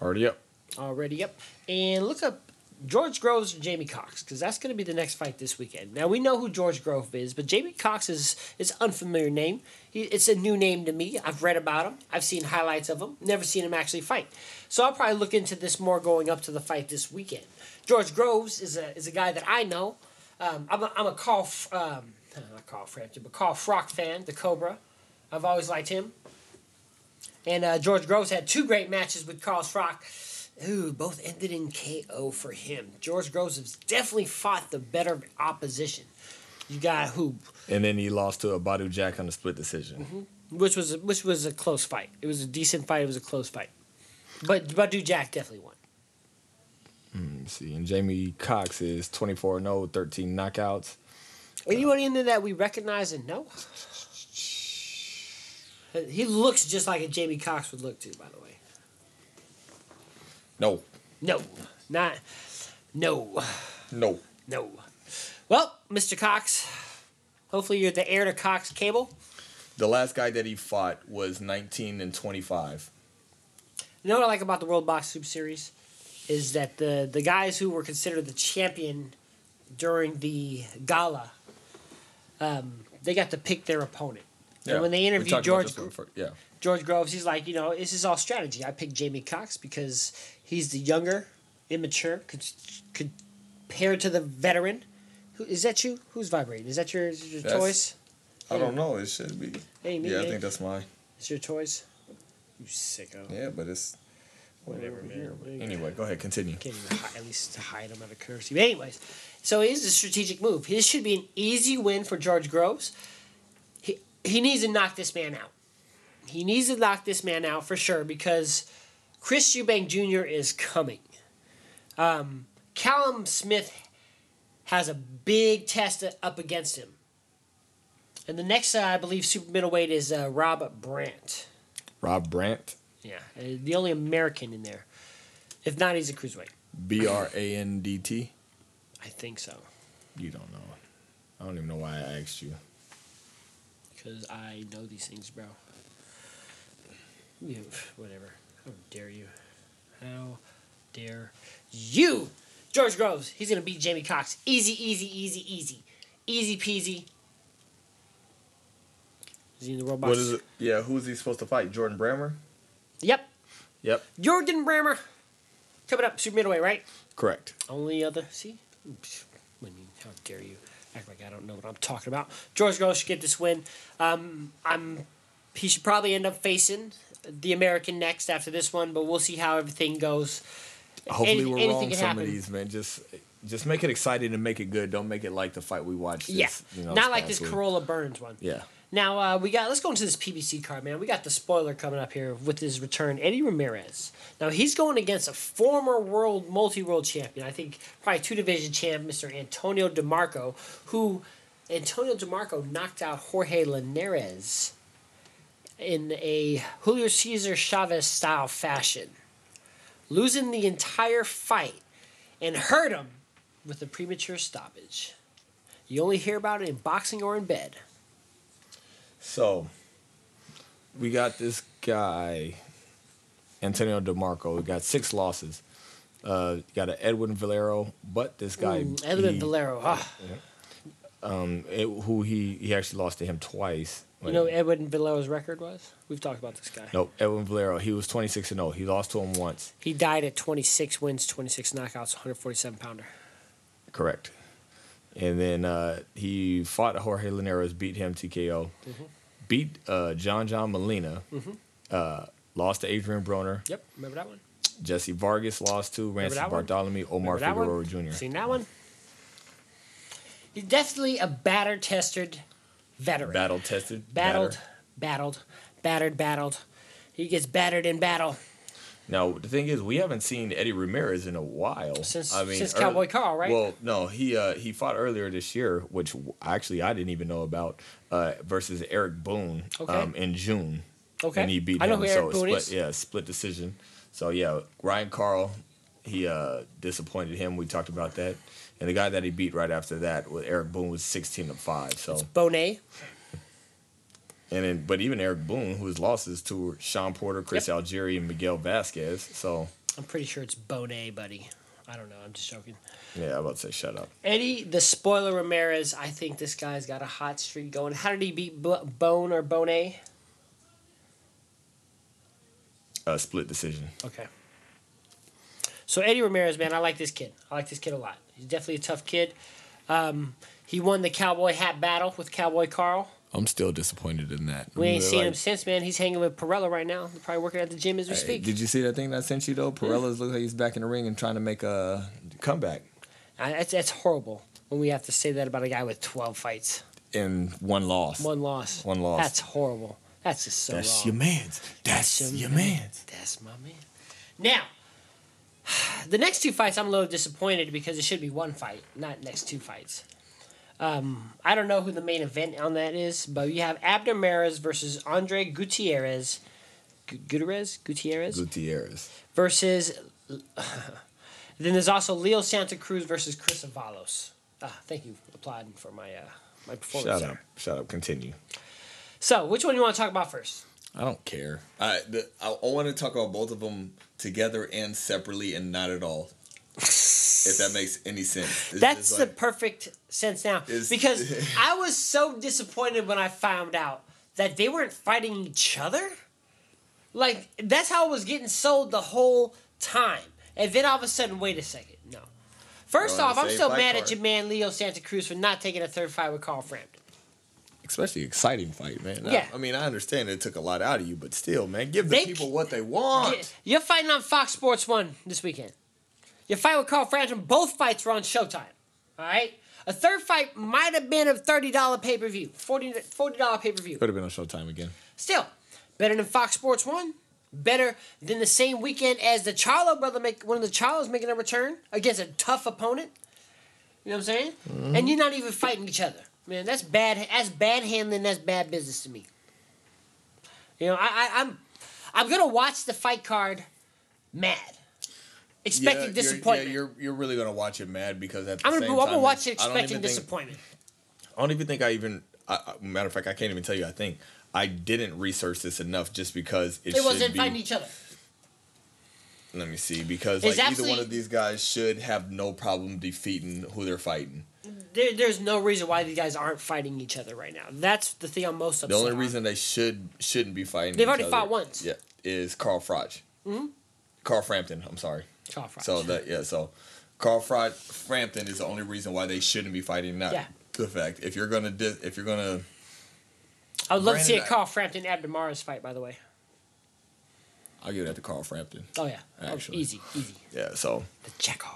already up. Already up, and look up George Groves and Jamie Cox because that's going to be the next fight this weekend. Now we know who George Grove is, but Jamie Cox is is an unfamiliar name. He, it's a new name to me. I've read about him. I've seen highlights of him. Never seen him actually fight. So I'll probably look into this more going up to the fight this weekend. George Groves is a is a guy that I know. Um, I'm a, I'm a Carl um, not Carl Frampton, but Carl Froch fan. The Cobra. I've always liked him. And uh, George Groves had two great matches with Carl Froch. Ooh, both ended in KO for him. George Groves has definitely fought the better opposition. You got who, And then he lost to a Badou Jack on a split decision. Mm-hmm. which was which was a close fight. It was a decent fight. It was a close fight, but Badou Jack definitely won. Me see. And Jamie Cox is 24 0, 13 knockouts. Anyone in there that we recognize and know? He looks just like a Jamie Cox would look to, by the way. No. No, not no. No. No. Well, Mr. Cox, hopefully you're the heir to Cox Cable. The last guy that he fought was 19 and 25. You know what I like about the World Box Super Series is that the the guys who were considered the champion during the gala, um, they got to pick their opponent. And when they We interviewed George for- yeah. George Groves, he's like, you know, this is all strategy. I picked Jamie Cox because he's the younger, immature, could, compared to the veteran. Who is that? You? Who's vibrating? Is that your, your That's- choice? I don't know. It should be. Hey, me, Yeah, I think that's mine. It's your choice. You sicko. Yeah, but it's. Whatever, man. Anyway, go ahead. Continue. Can't even hi- at least to hide him out of courtesy. But anyways, so it is a strategic move. This should be an easy win for George Groves. He he needs to knock this man out. He needs to knock this man out for sure because Chris Eubank Jr. is coming. Um, Callum Smith has a big test up against him. And the next, uh, I believe, super middleweight is uh, Rob Brandt. Rob Brandt, Yeah, uh, the only American in there. If not, he's a cruiserweight. B R A N D T. I think so. You don't know. I don't even know why I asked you. Because I know these things, bro. You, whatever. How dare you? How dare you? George Groves, he's going to beat Jamie Cox. Easy, easy, easy, easy. Easy peasy. Is he in the box? What is it? Yeah, who's he supposed to fight? Jordan Brammer? Yep. Yep. Jordan Brammer. Coming up, super middleweight, right? Correct. Only other. See? Oops. I mean, how dare you act like I don't know what I'm talking about? George Groves should get this win. Um, I'm. He should probably end up facing the American next after this one, but we'll see how everything goes. Hopefully Any- we're wrong some happen. of these, man. Just just make it exciting and make it good. Don't make it like the fight we watched. This, Yeah, you know, not like this week. Corolla Burns one. Yeah. Now uh, we got. Let's go into this PBC card, man. We got the spoiler coming up here with his return, Eddie Ramirez. Now he's going against a former world multi-world champion. I think probably two division champ, Mr. Antonio DeMarco, who Antonio DeMarco knocked out Jorge Linares in a Julio Cesar Chavez style fashion, losing the entire fight and hurt him with a premature stoppage. You only hear about it in boxing or in bed. So we got this guy, Antonio DeMarco. We got six losses. Uh, got an Edwin Valero, but this guy, Edwin he- Valero. Ah, um, it- who he he actually lost to him twice. You know Edwin Valero's record was? We've talked about this guy. Nope, Edwin Valero. He was twenty six and zero. He lost to him once. He died at 26 wins, 26 knockouts, 147 pounder. Correct. And then uh, he fought Jorge Linares, beat him TKO, Mm-hmm. beat uh, John John Molina, uh, lost to Adrian Broner. Yep, remember that one? Jesse Vargas lost to one? Bartholomew, Omar Figueroa? Jr. Seen that one? He's definitely a batter tested veteran. Battle tested. Battled, battled, battered, battled. He gets battered in battle. Now the thing is, we haven't seen Eddie Ramirez in a while. Since- I mean, since ear- Cowboy Carl, right? Well, no, he uh, he fought earlier this year, which actually I didn't even know about, uh, versus Eric Boone Okay. um, in June. Okay. and he beat I know him. so Eric it Boone split, is. yeah, split decision. So yeah, Ryan Karl, he uh, disappointed him. We talked about that, and the guy that he beat right after that with Eric Boone was sixteen to five. So it's Bonet. and then, but even Eric Boone, whose losses to Shawn Porter, Chris Yep. Algieri, and Miguel Vasquez. So I'm pretty sure it's Bonet, buddy. I don't know. I'm just joking. yeah, I'm about to say shut up. Eddie, the spoiler Ramirez, I think this guy's got a hot streak going. How did he beat B- Bone or Bonet? Uh, split decision. Okay. So Eddie Ramirez, man, I like this kid. I like this kid a lot. He's definitely a tough kid. Um, he won the cowboy hat battle with Cowboy Carl. I'm still disappointed in that. We ain't Like, seen him since, man. He's hanging with Perella right now. They're probably working at the gym as we hey, speak. did you see that thing that I sent you though? Perella's look like he's back in the ring and trying to make a comeback I, that's, that's horrible when we have to say that about a guy with 12 fights. and one loss. One loss. One loss. That's horrible. That's just so That's wrong. your man's. That's, That's your your man's. That's my man. Now, the next two fights, I'm a little disappointed because it should be one fight, not next two fights. Um, I don't know who the main event on that is, but you have Abner Mares versus Andre Gutierrez. Gu- Gutierrez? Gutierrez? Gutierrez. versus. then there's also Leo Santa Cruz versus Chris Avalos. Ah, thank you, applauding for my uh, my performance Shut there. up. Shut up. Continue. So, which one do you want to talk about first? I don't care. I the, I, I want to talk about both of them together and separately, and not at all. if that makes any sense. It's That's just the perfect sense now. Because I was so disappointed when I found out that they weren't fighting each other. Like, that's how it was getting sold the whole time. And then all of a sudden, wait a second. No. First off, I'm still mad card. at your man Leo Santa Cruz for not taking a third fight with Carl Frampton. Especially exciting fight, man. I- Yeah. I, mean, I understand it took a lot out of you, but still, man, give the They- people what they want. You're fighting on Fox Sports 1 this weekend. Your fight with Carl Frampton, both fights were on Showtime. All right? A third fight might have been a $30 pay per view, $40, $40 pay per view. Could have been on Showtime again. Still, Better than Fox Sports One. Better than the same weekend as the Charlo brother make one of the Charlos making a return against a tough opponent. You know what I'm saying? Mm-hmm. And you're not even fighting each other. Man, that's bad. That's bad handling. That's bad business to me. You know, I, I I'm I'm gonna watch the fight card, mad, expecting Yeah, disappointment. You're, yeah, you're you're really gonna watch it mad because at the I'm gonna same I'm gonna watch it I expecting think- disappointment. I don't even think I even. I, I- matter of fact, I can't even tell you. I think I didn't research this enough just because it should wasn't be. fighting each other. Let me see, because like either one of these guys should have no problem defeating who they're fighting. There, there's no reason why these guys aren't fighting each other right now. That's the thing I'm most upset. The only on. reason they should shouldn't be fighting. They've already other, fought once. Yeah, is Carl Froch. Mm-hmm. Carl Frampton. I'm sorry. Carl Froch. So that yeah, so Carl Froch Frampton is the only reason why they shouldn't be fighting. Not Yeah. the fact if you're gonna if you're gonna I would love to see a Carl Frampton Abner Mares fight. By the way. I'll give that to Carl Frampton. Oh yeah. Oh, Actually. easy, easy. Yeah. So, The Checo.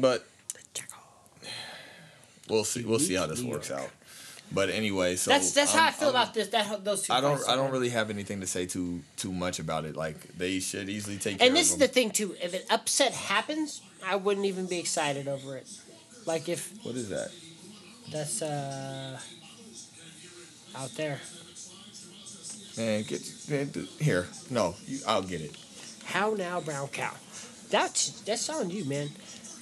but The Checo. we'll see. We'll see how this works out. But anyway, so that's that's how I feel I'm- about this. That those two. I don't. I don't really have anything to say too too much about it. Like they should easily take. And this is the thing too. If an upset happens, I wouldn't even be excited over it. Like if What is that? that's uh out there. Man, get man, d- here. No, you, I'll get it. How now, brown cow? That's that's on you, man.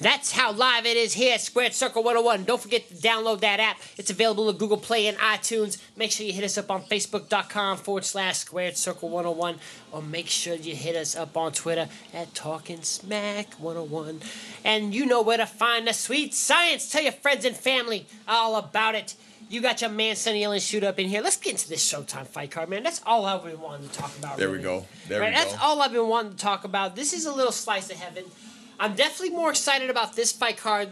That's how live it is here at Squared Circle 101. Don't forget to download that app. It's available at Google Play and iTunes. Make sure you hit us up on Facebook.com forward slash Squared Circle 101. Or make sure you hit us up on Twitter at Talking Smack 101. And you know where to find the sweet science. Tell your friends and family all about it. You got your man Sonny Ellen shoot up in here. Let's get into this Showtime fight card, man. That's all I've been wanting to talk about. There we go. There Right, we That's go. That's all I've been wanting to talk about. This is a little slice of heaven. I'm definitely more excited about this fight card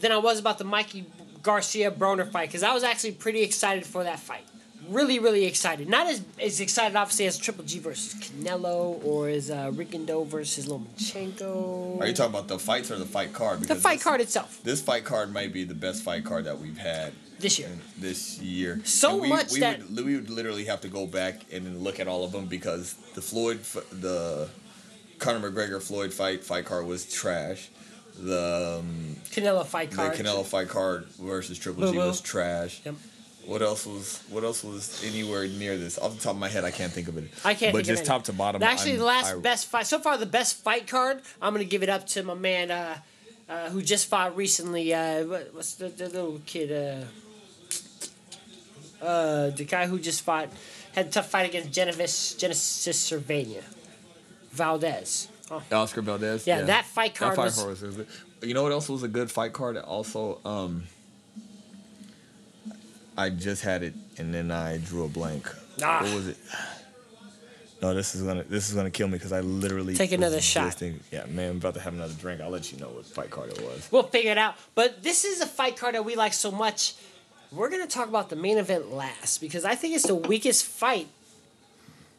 than I was about the Mikey Garcia Broner fight because I was actually pretty excited for that fight. Really, really excited. Not as, as excited, obviously, as Triple G versus Canelo or as uh, Rigondeaux versus Lomachenko. Are you talking about the fights or the fight card? Because the fight this, card itself This fight card might be the best fight card that we've had this year? this year. So we, much we that- would, we would literally have to go back and look at all of them because the Floyd, the Conor McGregor Floyd fight fight card was trash. The um, Canelo fight the card. Canelo fight card versus Triple G Boo. was trash. Yep. What else was What else was anywhere near this? Off the top of my head, I can't think of it. I can't But just top to bottom. Actually, I'm- the last I- best fight so far, the best fight card. I'm gonna give it up to my man uh, uh, who just fought recently. Uh, what, what's the, the little kid? Uh, the guy who just fought had a tough fight against Genesis Genesis Servania, Valdez. Oh, Oscar Valdez. Yeah, that fight card That fight was- card was. You know what else was a good fight card? Also, um, I just had it and then I drew a blank. Ah. What was it? No, this is gonna this is gonna kill me because I literally Take another shot. yeah, man, I'm about to have another drink. I'll let you know what fight card it was. We'll figure it out. But this is a fight card that we like so much. We're gonna talk about the main event last because I think it's the weakest fight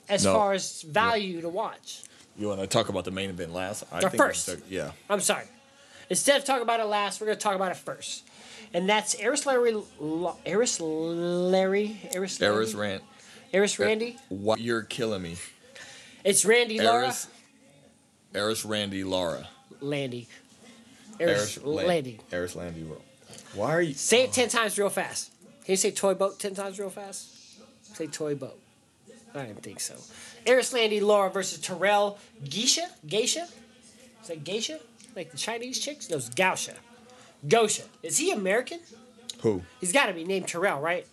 as No. far as value to watch. You want to talk about the main event last? I Or we first. should- yeah. I'm sorry. Instead of talking about it last, we're going to talk about it first. And that's Eris Larry. Lo- Eris Larry. Eris Larry? Eris Rand. Eris Randy. What? You're killing me. It's Randy Laura. Eris. Eris Randy Laura. Landy. Eris, Lan- Landy. Eris Landy. Why are you? Say it 10 times real fast. Can you say toy boat 10 times real fast? Say toy boat. I didn't think so. Eris Landy Laura versus Terrell Geisha? Geisha? Is that Geisha? Like the Chinese chicks? No, it's Gausha. Gosha. Is he American? Who? He's got to be named Terrell, right?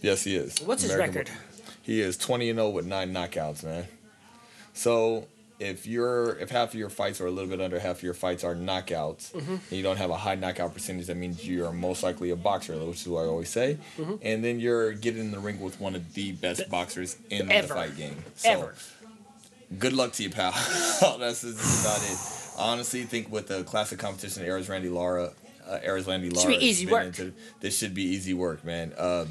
Yes, he is. What's his record? He is 20 and 0 with nine knockouts, man. So if you're if half of your fights or a little bit under half of your fights are knockouts, Mm-hmm. and you don't have a high knockout percentage, that means you're most likely a boxer, which is what I always say. Mm-hmm. And then you're getting in the ring with one of the best boxers in Ever. the fight game. So Ever. good luck to you, pal. That's about it. I honestly think with the classic competition, Aries Randy Lara, uh, Aries Randy Lara, should be easy work. into- this should be easy work, man. Um,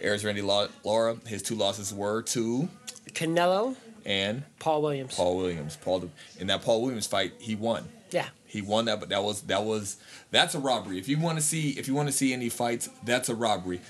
Aries Randy La- Lara, his two losses were to Canelo, and Paul Williams. Paul Williams. Paul in that Paul Williams fight, he won. Yeah. He won that, but that was that was that's a robbery. If you want to see if you want to see any fights, that's a robbery.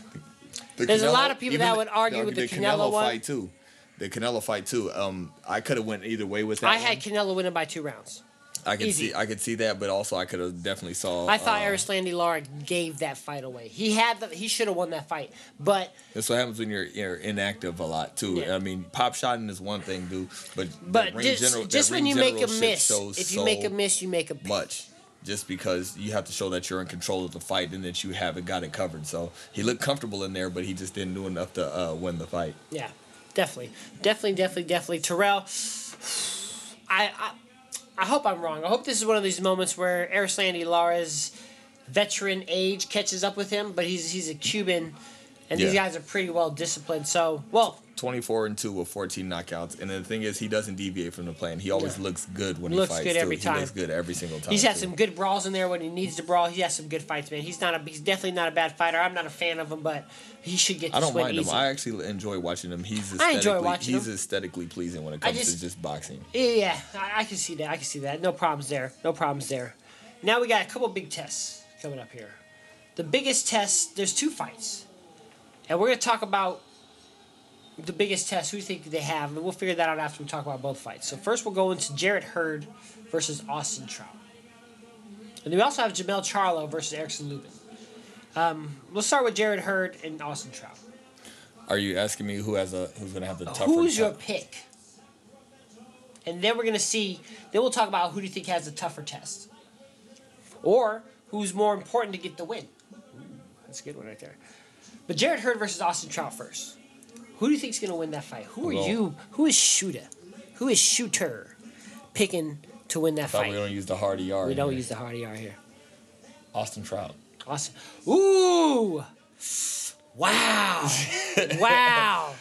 The There's Canelo, a lot of people that would argue with the, the Canelo, Canelo fight too. The Canelo fight too. Um, I could have went either way with that. I had Canelo winning by two rounds. I could Easy. see I could see that, but also I could have definitely saw. I thought uh, Erislandy Lara gave that fight away. He had the, he should have won that fight, but that's what happens when you're, you're inactive a lot too. Yeah. I mean, pop shotting is one thing, dude, but but just, general, just when you make a miss, if you so make a miss, you make a much. Just because you have to show that you're in control of the fight and that you haven't got it covered. So he looked comfortable in there, but he just didn't do enough to uh, win the fight. Yeah, definitely, definitely, definitely, definitely. Terrell, I, I I hope I'm wrong. I hope this is one of these moments where Erislandy Lara's veteran age catches up with him, but he's he's a Cuban, and yeah. these guys are pretty well disciplined. So, well, 24 and 2 with 14 knockouts. And the thing is, he doesn't deviate from the plan. He always yeah. looks good when looks he fights. Looks good every too. time. He looks good every single time. He's had too. some good brawls in there when he needs to brawl. He has some good fights, man. He's not a he's definitely not a bad fighter. I'm not a fan of him, but he should get. I don't mind easy. him. I actually enjoy watching him. He's aesthetically, I enjoy watching he's him. aesthetically pleasing when it comes just, to just boxing. Yeah, I, I can see that. I can see that. No problems there. No problems there. Now we got a couple big tests coming up here. The biggest test. There's two fights, and we're gonna talk about the biggest test, who do you think they have? And we'll figure that out after we talk about both fights. So first we'll go into Jarrett Hurd versus Austin Trout. And then we also have Jermell Charlo versus Erickson Lubin. Um, we'll start with Jarrett Hurd and Austin Trout. Are you asking me who has a who's gonna have the tougher? Who's your pick? And then we're gonna see. Then we'll talk about who do you think has the tougher test, or who's more important to get the win. Ooh, that's a good one right there. But Jarrett Hurd versus Austin Trout first. Who do you think's gonna win that fight? Who are well, you? Who is shooter? Who is shooter picking to win that fight? We don't use the hard ER. We don't here. use the hard ER here. Austin Trout. Austin. Ooh. Wow. wow.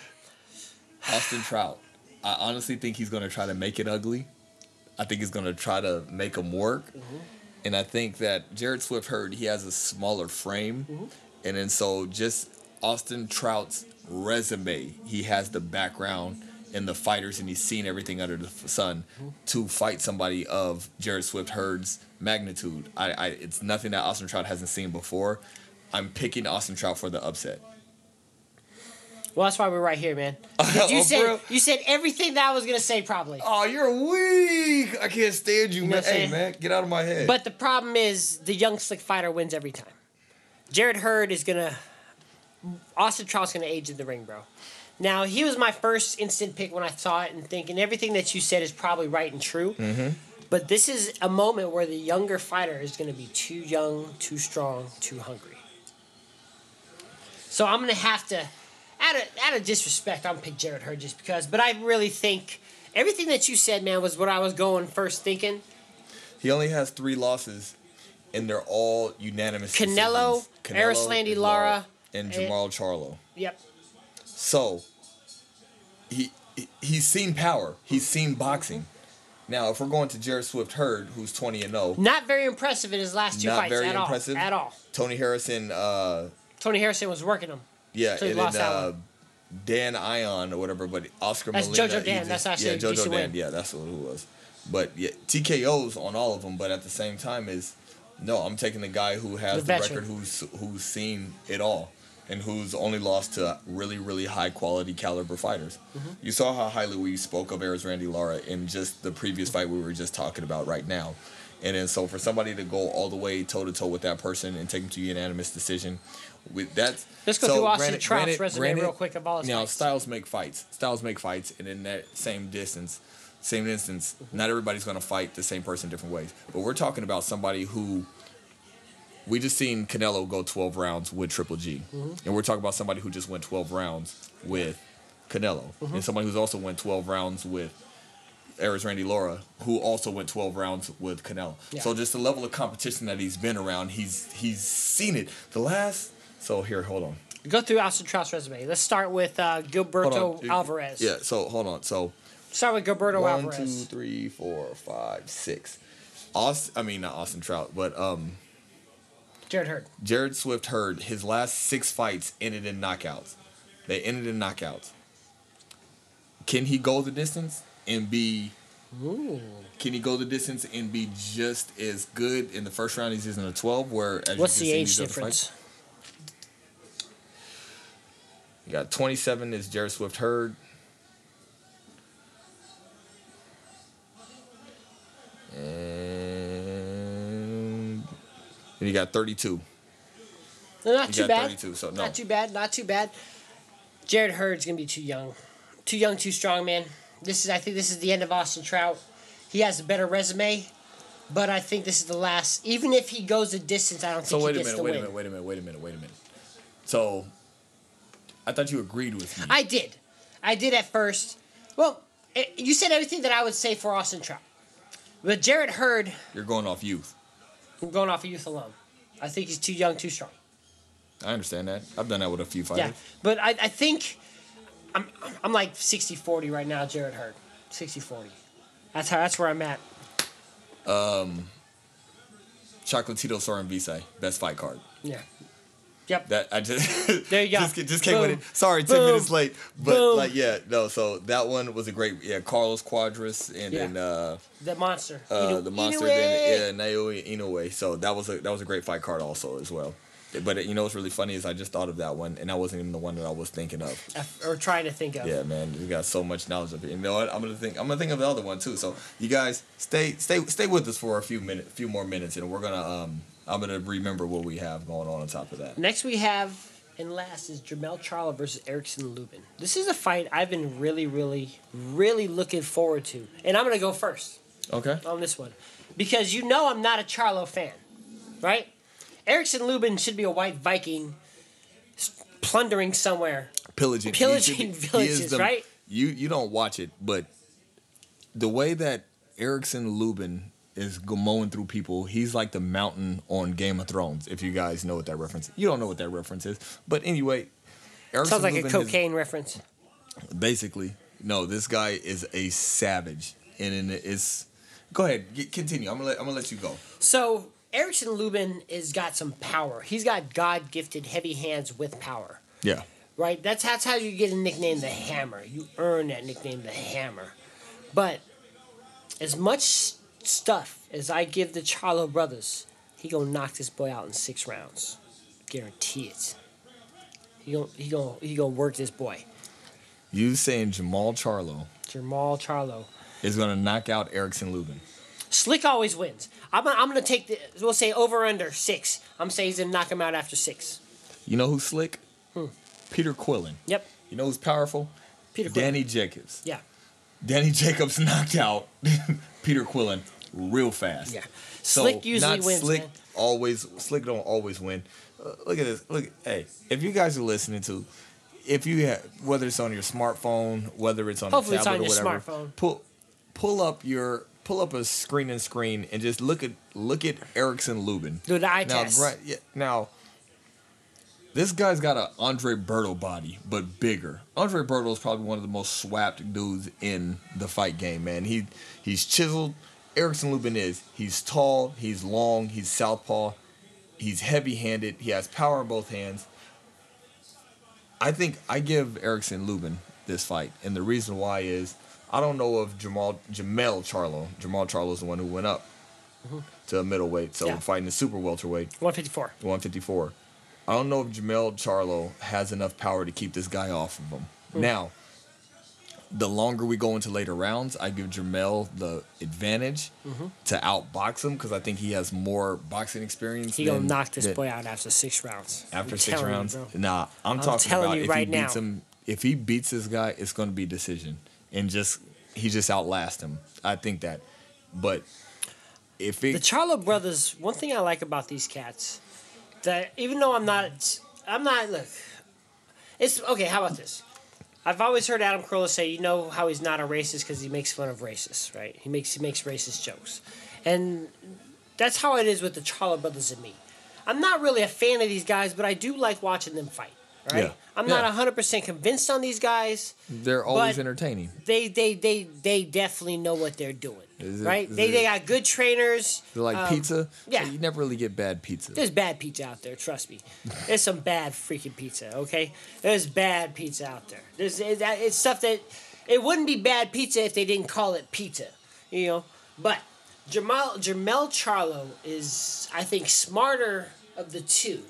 Austin Trout. I honestly think he's gonna try to make it ugly. I think he's gonna try to make him work. Mm-hmm. And I think that Jarrett Swift Hurd he has a smaller frame, mm-hmm. and then so just Austin Trout's resume. He has the background in the fighters, and he's seen everything under the sun to fight somebody of Jarrett Swift Hurd's magnitude. I, I, it's nothing that Austin Trout hasn't seen before. I'm picking Austin Trout for the upset. Well, that's why we're right here, man. You oh, said you said everything that I was gonna say, probably. Oh, you're weak. I can't stand you, you man. Hey, man, get out of my head. But the problem is, the young slick fighter wins every time. Jarrett Hurd is gonna Austin Trout's going to age in the ring, bro. Now, he was my first instant pick when I saw it and thinking everything that you said is probably right and true. Mm-hmm. But this is a moment where the younger fighter is going to be too young, too strong, too hungry. So I'm going to have to, out of, out of disrespect, I'm going to pick Jarrett Hurd just because. But I really think everything that you said, man, was what I was going first thinking. He only has three losses, and they're all unanimous. Canelo, Canelo Erislandy Lara, and Jermall Charlo. Yep. So he he's seen power. He's seen boxing. Now, if we're going to Jarrett Swift Hurd, who's twenty and zero, oh, not very impressive in his last two not fights. very at impressive all, at all. Tony Harrison. Uh, Tony Harrison was working him. Yeah, so and then uh, Dan Ion or whatever, but Oscar. That's Molina, JoJo Dan. That's actually yeah, JoJo Dan. Yeah, that's what it was. But yeah, TKOs on all of them. But at the same time, is no, I'm taking the guy who has the, the record, who's who's seen it all and who's only lost to really, really high quality caliber fighters. Mm-hmm. You saw how highly we spoke of Erislandy Lara in just the previous fight we were just talking about right now. And then so for somebody to go all the way toe to toe with that person and take them to a unanimous decision, with that. Let's go so through Austin Trout's resume granted, real quick of all his You know, styles make fights. Styles make fights, and in that same distance, same instance, mm-hmm. not everybody's going to fight the same person different ways. But we're talking about somebody who we just seen Canelo go 12 rounds with Triple G. Mm-hmm. And we're talking about somebody who just went 12 rounds with Canelo. Mm-hmm. And somebody who's also went 12 rounds with Erislandy Lara, who also went 12 rounds with Canelo. Yeah. So just the level of competition that he's been around, he's he's seen it. The last so here, hold on. Go through Austin Trout's resume. Let's start with uh, Gilberto Alvarez. Yeah, so hold on. So start with Gilberto one, Alvarez. One, two, three, four, five, six. Austin, I mean not Austin Trout, but um, Jarrett Hurd. Jarrett Swift Hurd. His last six fights ended in knockouts. They ended in knockouts. Can he go the distance and be Ooh. Can he go the distance and be just as good in the first round as he is in the 12? Where as What's you the can age see in these difference? You got 27 is Jarrett Swift Hurd. And then you got 32. No, not You too bad. 32, so no. Not too bad. Not too bad. Jarrett Hurd's gonna be too young, too young, too strong, man. This is. I think this is the end of Austin Trout. He has a better resume, but I think this is the last. Even if he goes the distance, I don't So think wait he gets minute, the wait a win. minute, wait a minute, wait a minute, wait a minute. So I thought you agreed with me. I did. I did at first. Well, eh, you said everything that I would say for Austin Trout. But Jarrett Hurd, You're going off youth. I'm going off of youth alone. I think he's too young, too strong. I understand that. I've done that with a few fighters. Yeah, but I, I think I'm I'm like 60-40 right now, Jarrett Hurd. 60-40. That's how that's where I'm at. Um Chocolatito Sor Rungvisai, best fight card. Yeah. Yep. That I just There you go. just, just came with it. Sorry, ten Boom. minutes late, but Boom. like yeah, no. So that one was a great yeah. Carlos Cuadras and Yeah. then uh, the monster. uh, Inu- the monster, Inoue. then yeah, Naoya Inoue. So that was a that was a great fight card also as well. But you know what's really funny is I just thought of that one, and that wasn't even the one that I was thinking of. Or trying to think of. Yeah, man, you got so much knowledge of it. You know what? I'm gonna think. I'm gonna think of the other one too. So you guys stay, stay, stay with us for a few minutes, few more minutes, and we're gonna. Um, I'm gonna remember what we have going on on top of that. Next we have and last is Jermell Charlo versus Erickson Lubin. This is a fight I've been really, really, really looking forward to. And I'm gonna go first Okay. on this one. Because you know I'm not a Charlo fan. Right? Erickson Lubin should be a white Viking plundering somewhere. Pillaging, Pillaging be- villages, is the- right? You you don't watch it, but the way that Erickson Lubin is mowing through people, he's like the mountain on Game of Thrones. If you guys know what that reference, you don't know what that reference is, but anyway, Erickson Sounds like a Lubin is- cocaine reference. basically no this guy is a savage and it's go ahead continue i'm gonna let, i'm gonna let you go So Erickson Lubin has got some power. He's got God gifted heavy hands with power. yeah right? That's that's how you get a nickname, the Hammer. You earn that nickname, the Hammer. But as much stuff as I give the Charlo brothers, he gonna knock this boy out in six rounds, guarantee it. He gonna he gonna he gonna work this boy, you saying jamal charlo Jamal Charlo. is gonna knock out erickson lubin Slick always wins. I'm gonna, I'm gonna take the we'll say over under six. I'm saying he's gonna knock him out after six. you know who's slick Hmm. peter quillin Yep, you know who's powerful Peter. Quinn. danny jacobs Yeah, danny jacobs knocked out peter quillin real fast yeah. so Slick usually not wins. slick man. always slick don't always win uh, look at this look hey if you guys are listening to if you have whether it's on your smartphone whether it's on Hopefully a it's tablet on or your whatever smartphone. pull pull up your pull up a screen and screen and just look at look at Erickson Lubin Do the eye now test. gra- yeah, now this guy's got an Andre Berto body, but bigger. Andre Berto is probably one of the most swapped dudes in the fight game, man. He he's chiseled. Erickson Lubin is. He's tall. He's long. He's southpaw. He's heavy-handed. He has power in both hands. I think I give Erickson Lubin this fight, and the reason why is I don't know if Jamal Jermell Charlo. Jamal Charlo is the one who went up to middleweight, so Mm-hmm. Yeah. fighting the super welterweight. 154. 154. I don't know if Jermell Charlo has enough power to keep this guy off of him. Hmm. Now, the longer we go into later rounds, I give Jermell the advantage Mm-hmm. to outbox him because I think he has more boxing experience. He gonna knock this boy out after six rounds. after I'm six telling you, rounds. nah, I'm, I'm talking about if right he beats now. him. If he beats this guy, it's going to be decision and just he just outlast him. I think that, but if it The Charlo brothers. One thing I like about these cats, that even though I'm not, I'm not. Look, it's okay. How about this? I've always heard Adam Carolla say, you know how he's not a racist because he makes fun of racists, right? He makes he makes racist jokes, and that's how it is with the Charlo brothers and me. I'm not really a fan of these guys, but I do like watching them fight. Right? Yeah. I'm Yeah. not 100 percent convinced on these guys. they're always entertaining. They they they they definitely know what they're doing, Is it- right? is they it- they got good trainers. They're like um, pizza. yeah. you never really get bad pizza. There's bad pizza out there. Trust me. There's some bad freaking pizza. Okay. There's bad pizza out there. There's it- that- it's stuff that it wouldn't be bad pizza if they didn't call it pizza. you know. But Jamal Jermell Charlo is, I think, smarter of the two.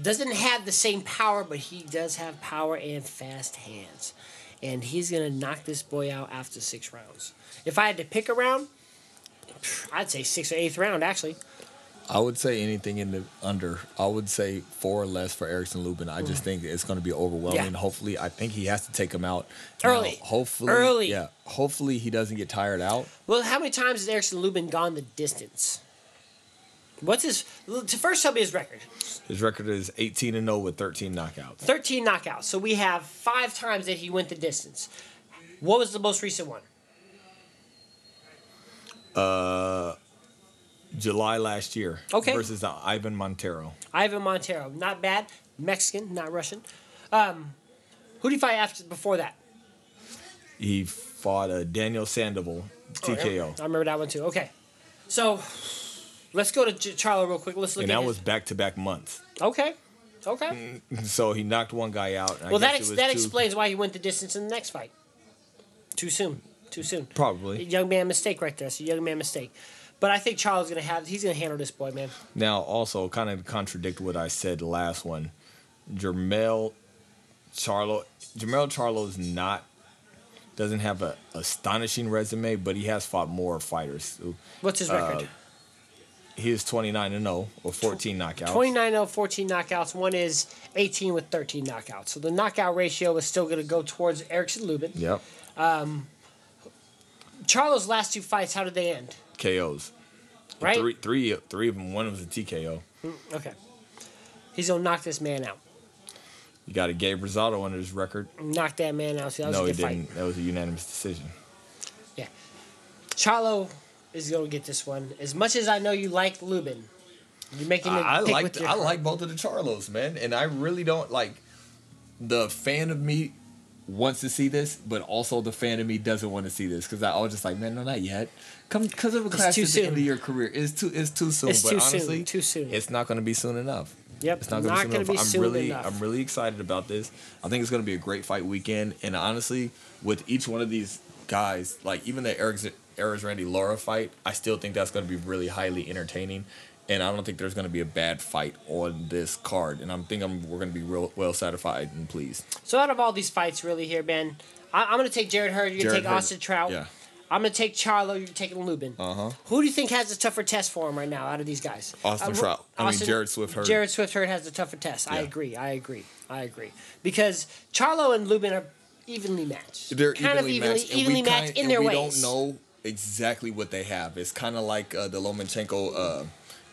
Doesn't have the same power, but he does have power and fast hands, and he's gonna knock this boy out after six rounds. If I had to pick a round, I'd say sixth or eighth round actually. I would say anything in the under. I would say four or less for Erickson Lubin. I just mm. think it's going to be overwhelming. Yeah. Hopefully, I think he has to take him out Early. Now, hopefully, Early. Yeah. Hopefully, he doesn't get tired out. Well, how many times has Erickson Lubin gone the distance? What's his? To first tell me his record. His record is 18 and 0 with 13 knockouts. 13 knockouts. So we have five times that he went the distance. What was the most recent one? Uh, July last year. Okay. Versus uh, Ivan Montero. Ivan Montero. Not bad. Mexican, not Russian. Um, who did he fight after before that? He fought uh, Daniel Sandoval, TKO. I remember that one too. Okay. So let's go to Ch- Charlo real quick. Let's look and at that his- was back to back months. Okay. Okay. So he knocked one guy out. Well, that ex- that too- explains why he went the distance in the next fight. Too soon. Too soon. Probably. Young man mistake right there. It's a young man mistake. But I think Charles gonna have. He's gonna handle this boy, man. Now, also, kind of contradict what I said last one. Jermell Charlo, Jermell Charlo is not doesn't have a astonishing resume, but he has fought more fighters. What's his Uh, record? He is 29 and 0 or 14 knockouts. 29 0, 14 knockouts. One is 18 with 13 knockouts. So the knockout ratio is still going to go towards Erickson Lubin. Yep. Um, Charlo's last two fights, how did they end? KOs. Right? Three, three, three of them. One was a TKO. Mm, okay. He's going to knock this man out. You got a Gabe Rosado under his record. Knock that man out. See, that was no, he good fight. didn't. That was a unanimous decision. Yeah. Charlo is going to get this one. As much as I know you like Lubin, you're making a I, like I heart. like both of the Charlos, man, and I really don't like the fan of me wants to see this, but also the fan of me doesn't want to see this because I was just like, man, no, not yet. Come because of a class too at the end of your career. It's too it's too soon. It's but too soon, honestly, too soon. It's not going to be soon enough. Yep, It's not going to be be soon soon enough. I'm really enough. I'm really excited about this. I think it's going to be a great fight weekend, and honestly, with each one of these guys, like even the Eric Eris Randy Laura fight, I still think that's going to be really highly entertaining. And I don't think there's going to be a bad fight on this card, and I'm thinking we're going to be real well satisfied and pleased. So out of all these fights, really here, Ben, I, I'm going to take Jarrett Hurd. You're going to take Hurd, Austin Trout. yeah. I'm going to take Charlo. You're taking Lubin. Uh huh. Who do you think has the tougher test for him right now out of these guys? Austin Uh, Trout. I mean, Jarrett Swift Hurd. Jarrett Swift Hurd has the tougher test. I agree. I agree. I agree. Because Charlo and Lubin are evenly matched. They're kind evenly of evenly, matched, and evenly we matched kind, in and their we ways. don't know exactly what they have. It's kind of like uh, the Lomachenko, uh,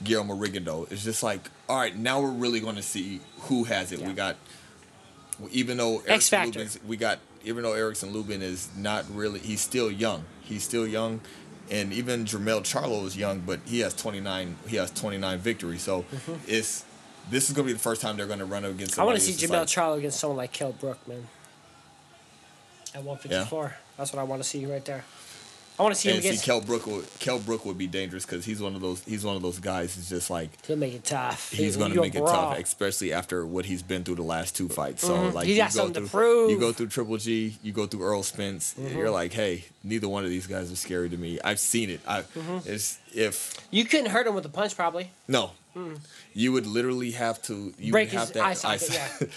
Guillermo Rigondeaux. It's just like, all right, now we're really going to see who has it. Yeah. We got, even though Erickson factor. We got, even though Erickson Lubin is not really, he's still young. He's still young. And even Jermell Charlo is young, but he has 29. He has 29 victories. So it's this is going to be the first time they're going to run up against. Mm-hmm. I want to see Jermell like- Charlo against someone like Kell Brook, man. At 154. That's what I want to see right there. I want to see him And see, against. Kell Brook would Kell Brook would be dangerous because he's one of those he's one of those guys. It's just like He'll make it tough. he's He- going to make it tough, especially after what he's been through the last two fights. So Mhm. like He you got go something to through, prove. You go through Triple G, you go through Errol Spence. Mm-hmm. You're like, hey, neither one of these guys are scary to me. I've seen it. I Mm-hmm. it's if You couldn't hurt him with a punch, probably. no, you would literally have to you. Break would have his to eye socket,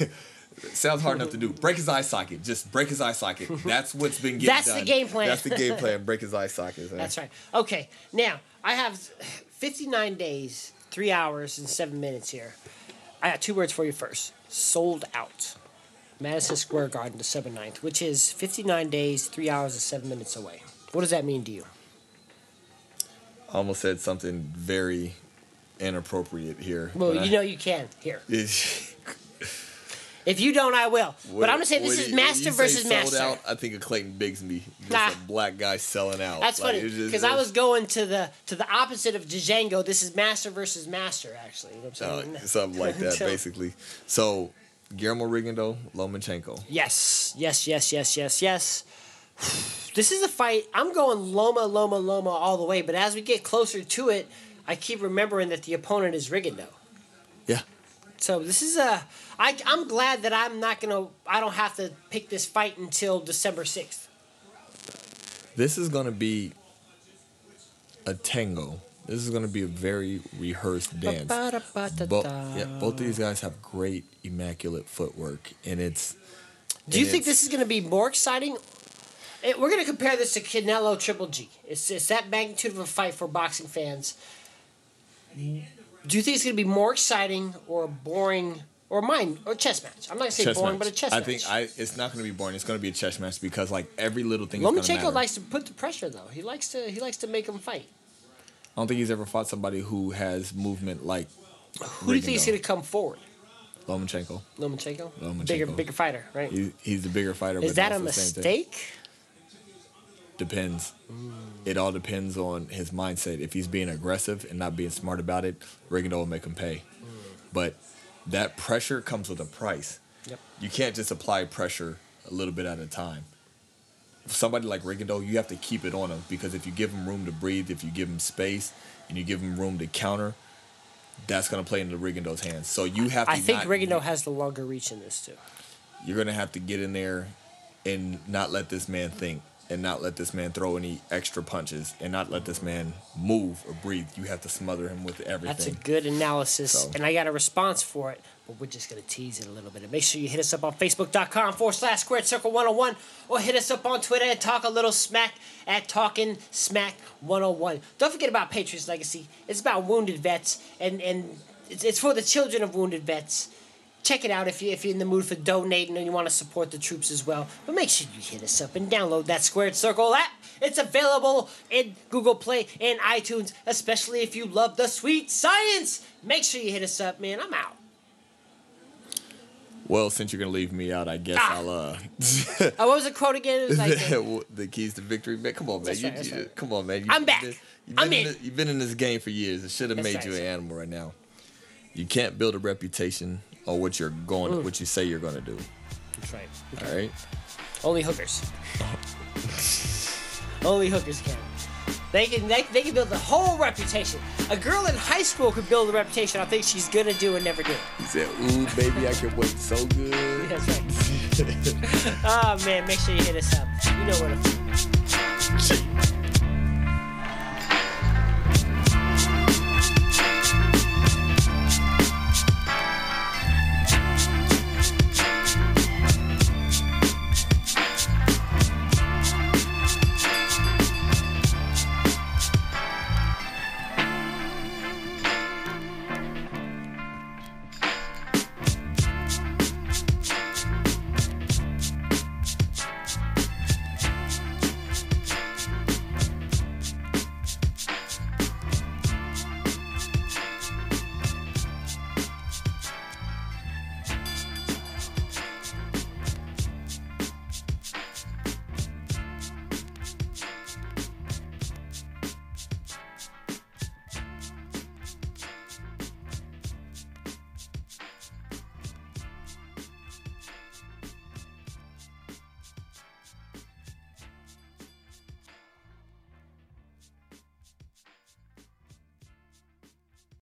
yeah. Sounds hard enough to do. Break his eye socket. Just break his eye socket. That's what's been getting That's the game plan. That's the game plan. Break his eye socket. That's right. Okay, now I have 59 days, three hours, and seven minutes here. I got two words for you first. Sold out. Madison Square Garden, December 9th, which is 59 days, three hours, and seven minutes away. What does that mean to you? I almost said something very inappropriate here. Well, you I- know you can. Here. If you don't, I will. but I'm going to say this is master versus sold master. Out, I think of Clayton Bigsby, just Nah. a black guy selling out. That's Like, funny because I was going to the to the opposite of Django. This is master versus master, actually. You know what I'm uh, something like that, basically. So, Guillermo Rigondeaux, Lomachenko. Yes, yes, yes, yes, yes, yes. This is a fight. I'm going Loma, Loma, Loma all the way. But as we get closer to it, I keep remembering that the opponent is Rigondeaux. So this is a. I, I'm glad that I'm not gonna. I don't have to pick this fight until December sixth. This is gonna be a tango. This is gonna be a very rehearsed dance. Bo- yeah, both of these guys have great immaculate footwork, and it's. Do you think this is going to be more exciting? Eh, We're going to compare this to Canelo Triple G. It's, it's that magnitude of a fight for boxing fans. Do you think it's going to be more exciting or boring or mine or chess match? I'm not going to say chess boring, match? but a chess match. I match. think I. It's not gonna be boring. It's gonna be a chess match because like every little thing. Lomachenko likes to put the pressure though. He likes to he likes to make him fight. I don't think he's ever fought somebody who has movement like Who do you think is going to come forward? Lomachenko. Lomachenko? Lomachenko. Bigger bigger fighter, right? He, he's the bigger fighter. is but that a also same thing. mistake? Depends. It all depends on his mindset. If he's being aggressive and not being smart about it, Rigondeaux will make him pay. But that pressure comes with a price. Yep. You can't just apply pressure a little bit at a time. Somebody like Rigondeaux, you have to keep it on him because if you give him room to breathe, if you give him space, and you give him room to counter, that's going to play into Rigondeaux's hands. So you have to. I think Rigondeaux has the longer reach in this too. you're gonna have to get in there and not let this man think and not let this man throw any extra punches and not let this man move or breathe. You have to smother him with everything. That's a good analysis, So- and I got a response for it, but we're just going to tease it a little bit. And make sure you hit us up on Facebook.com forward slash squared circle 101 or hit us up on Twitter and talk a little smack at Talking Smack 101. Don't forget about Patriots Legacy. It's about wounded vets, and, and it's, it's for the children of wounded vets. Check it out if, you, if you're in the mood for donating and you want to support the troops as well. But make sure you hit us up and download that Squared Circle app. It's available in Google Play and iTunes, especially if you love the sweet science. Make sure you hit us up, man. I'm out. well, since you're gonna leave me out, I guess Ah. I'll uh Oh, what was the quote again? It was like, the keys to victory. Man, come on, man. That's You, right, you- right. come on, man. You, I'm you've back. been- You've I'm been in. you've been in this game for years. It should have made right, you an animal right now. You can't build a reputation on what you're going, Mm. what you say you're gonna do. that's right. All right. Only hookers. Only hookers can. They can they, they can build a whole reputation. A girl in high school could build a reputation I think she's gonna do and never do. He said, "Ooh, baby, I can wait so good." That's right. oh man, make sure you hit us up. You know where to find.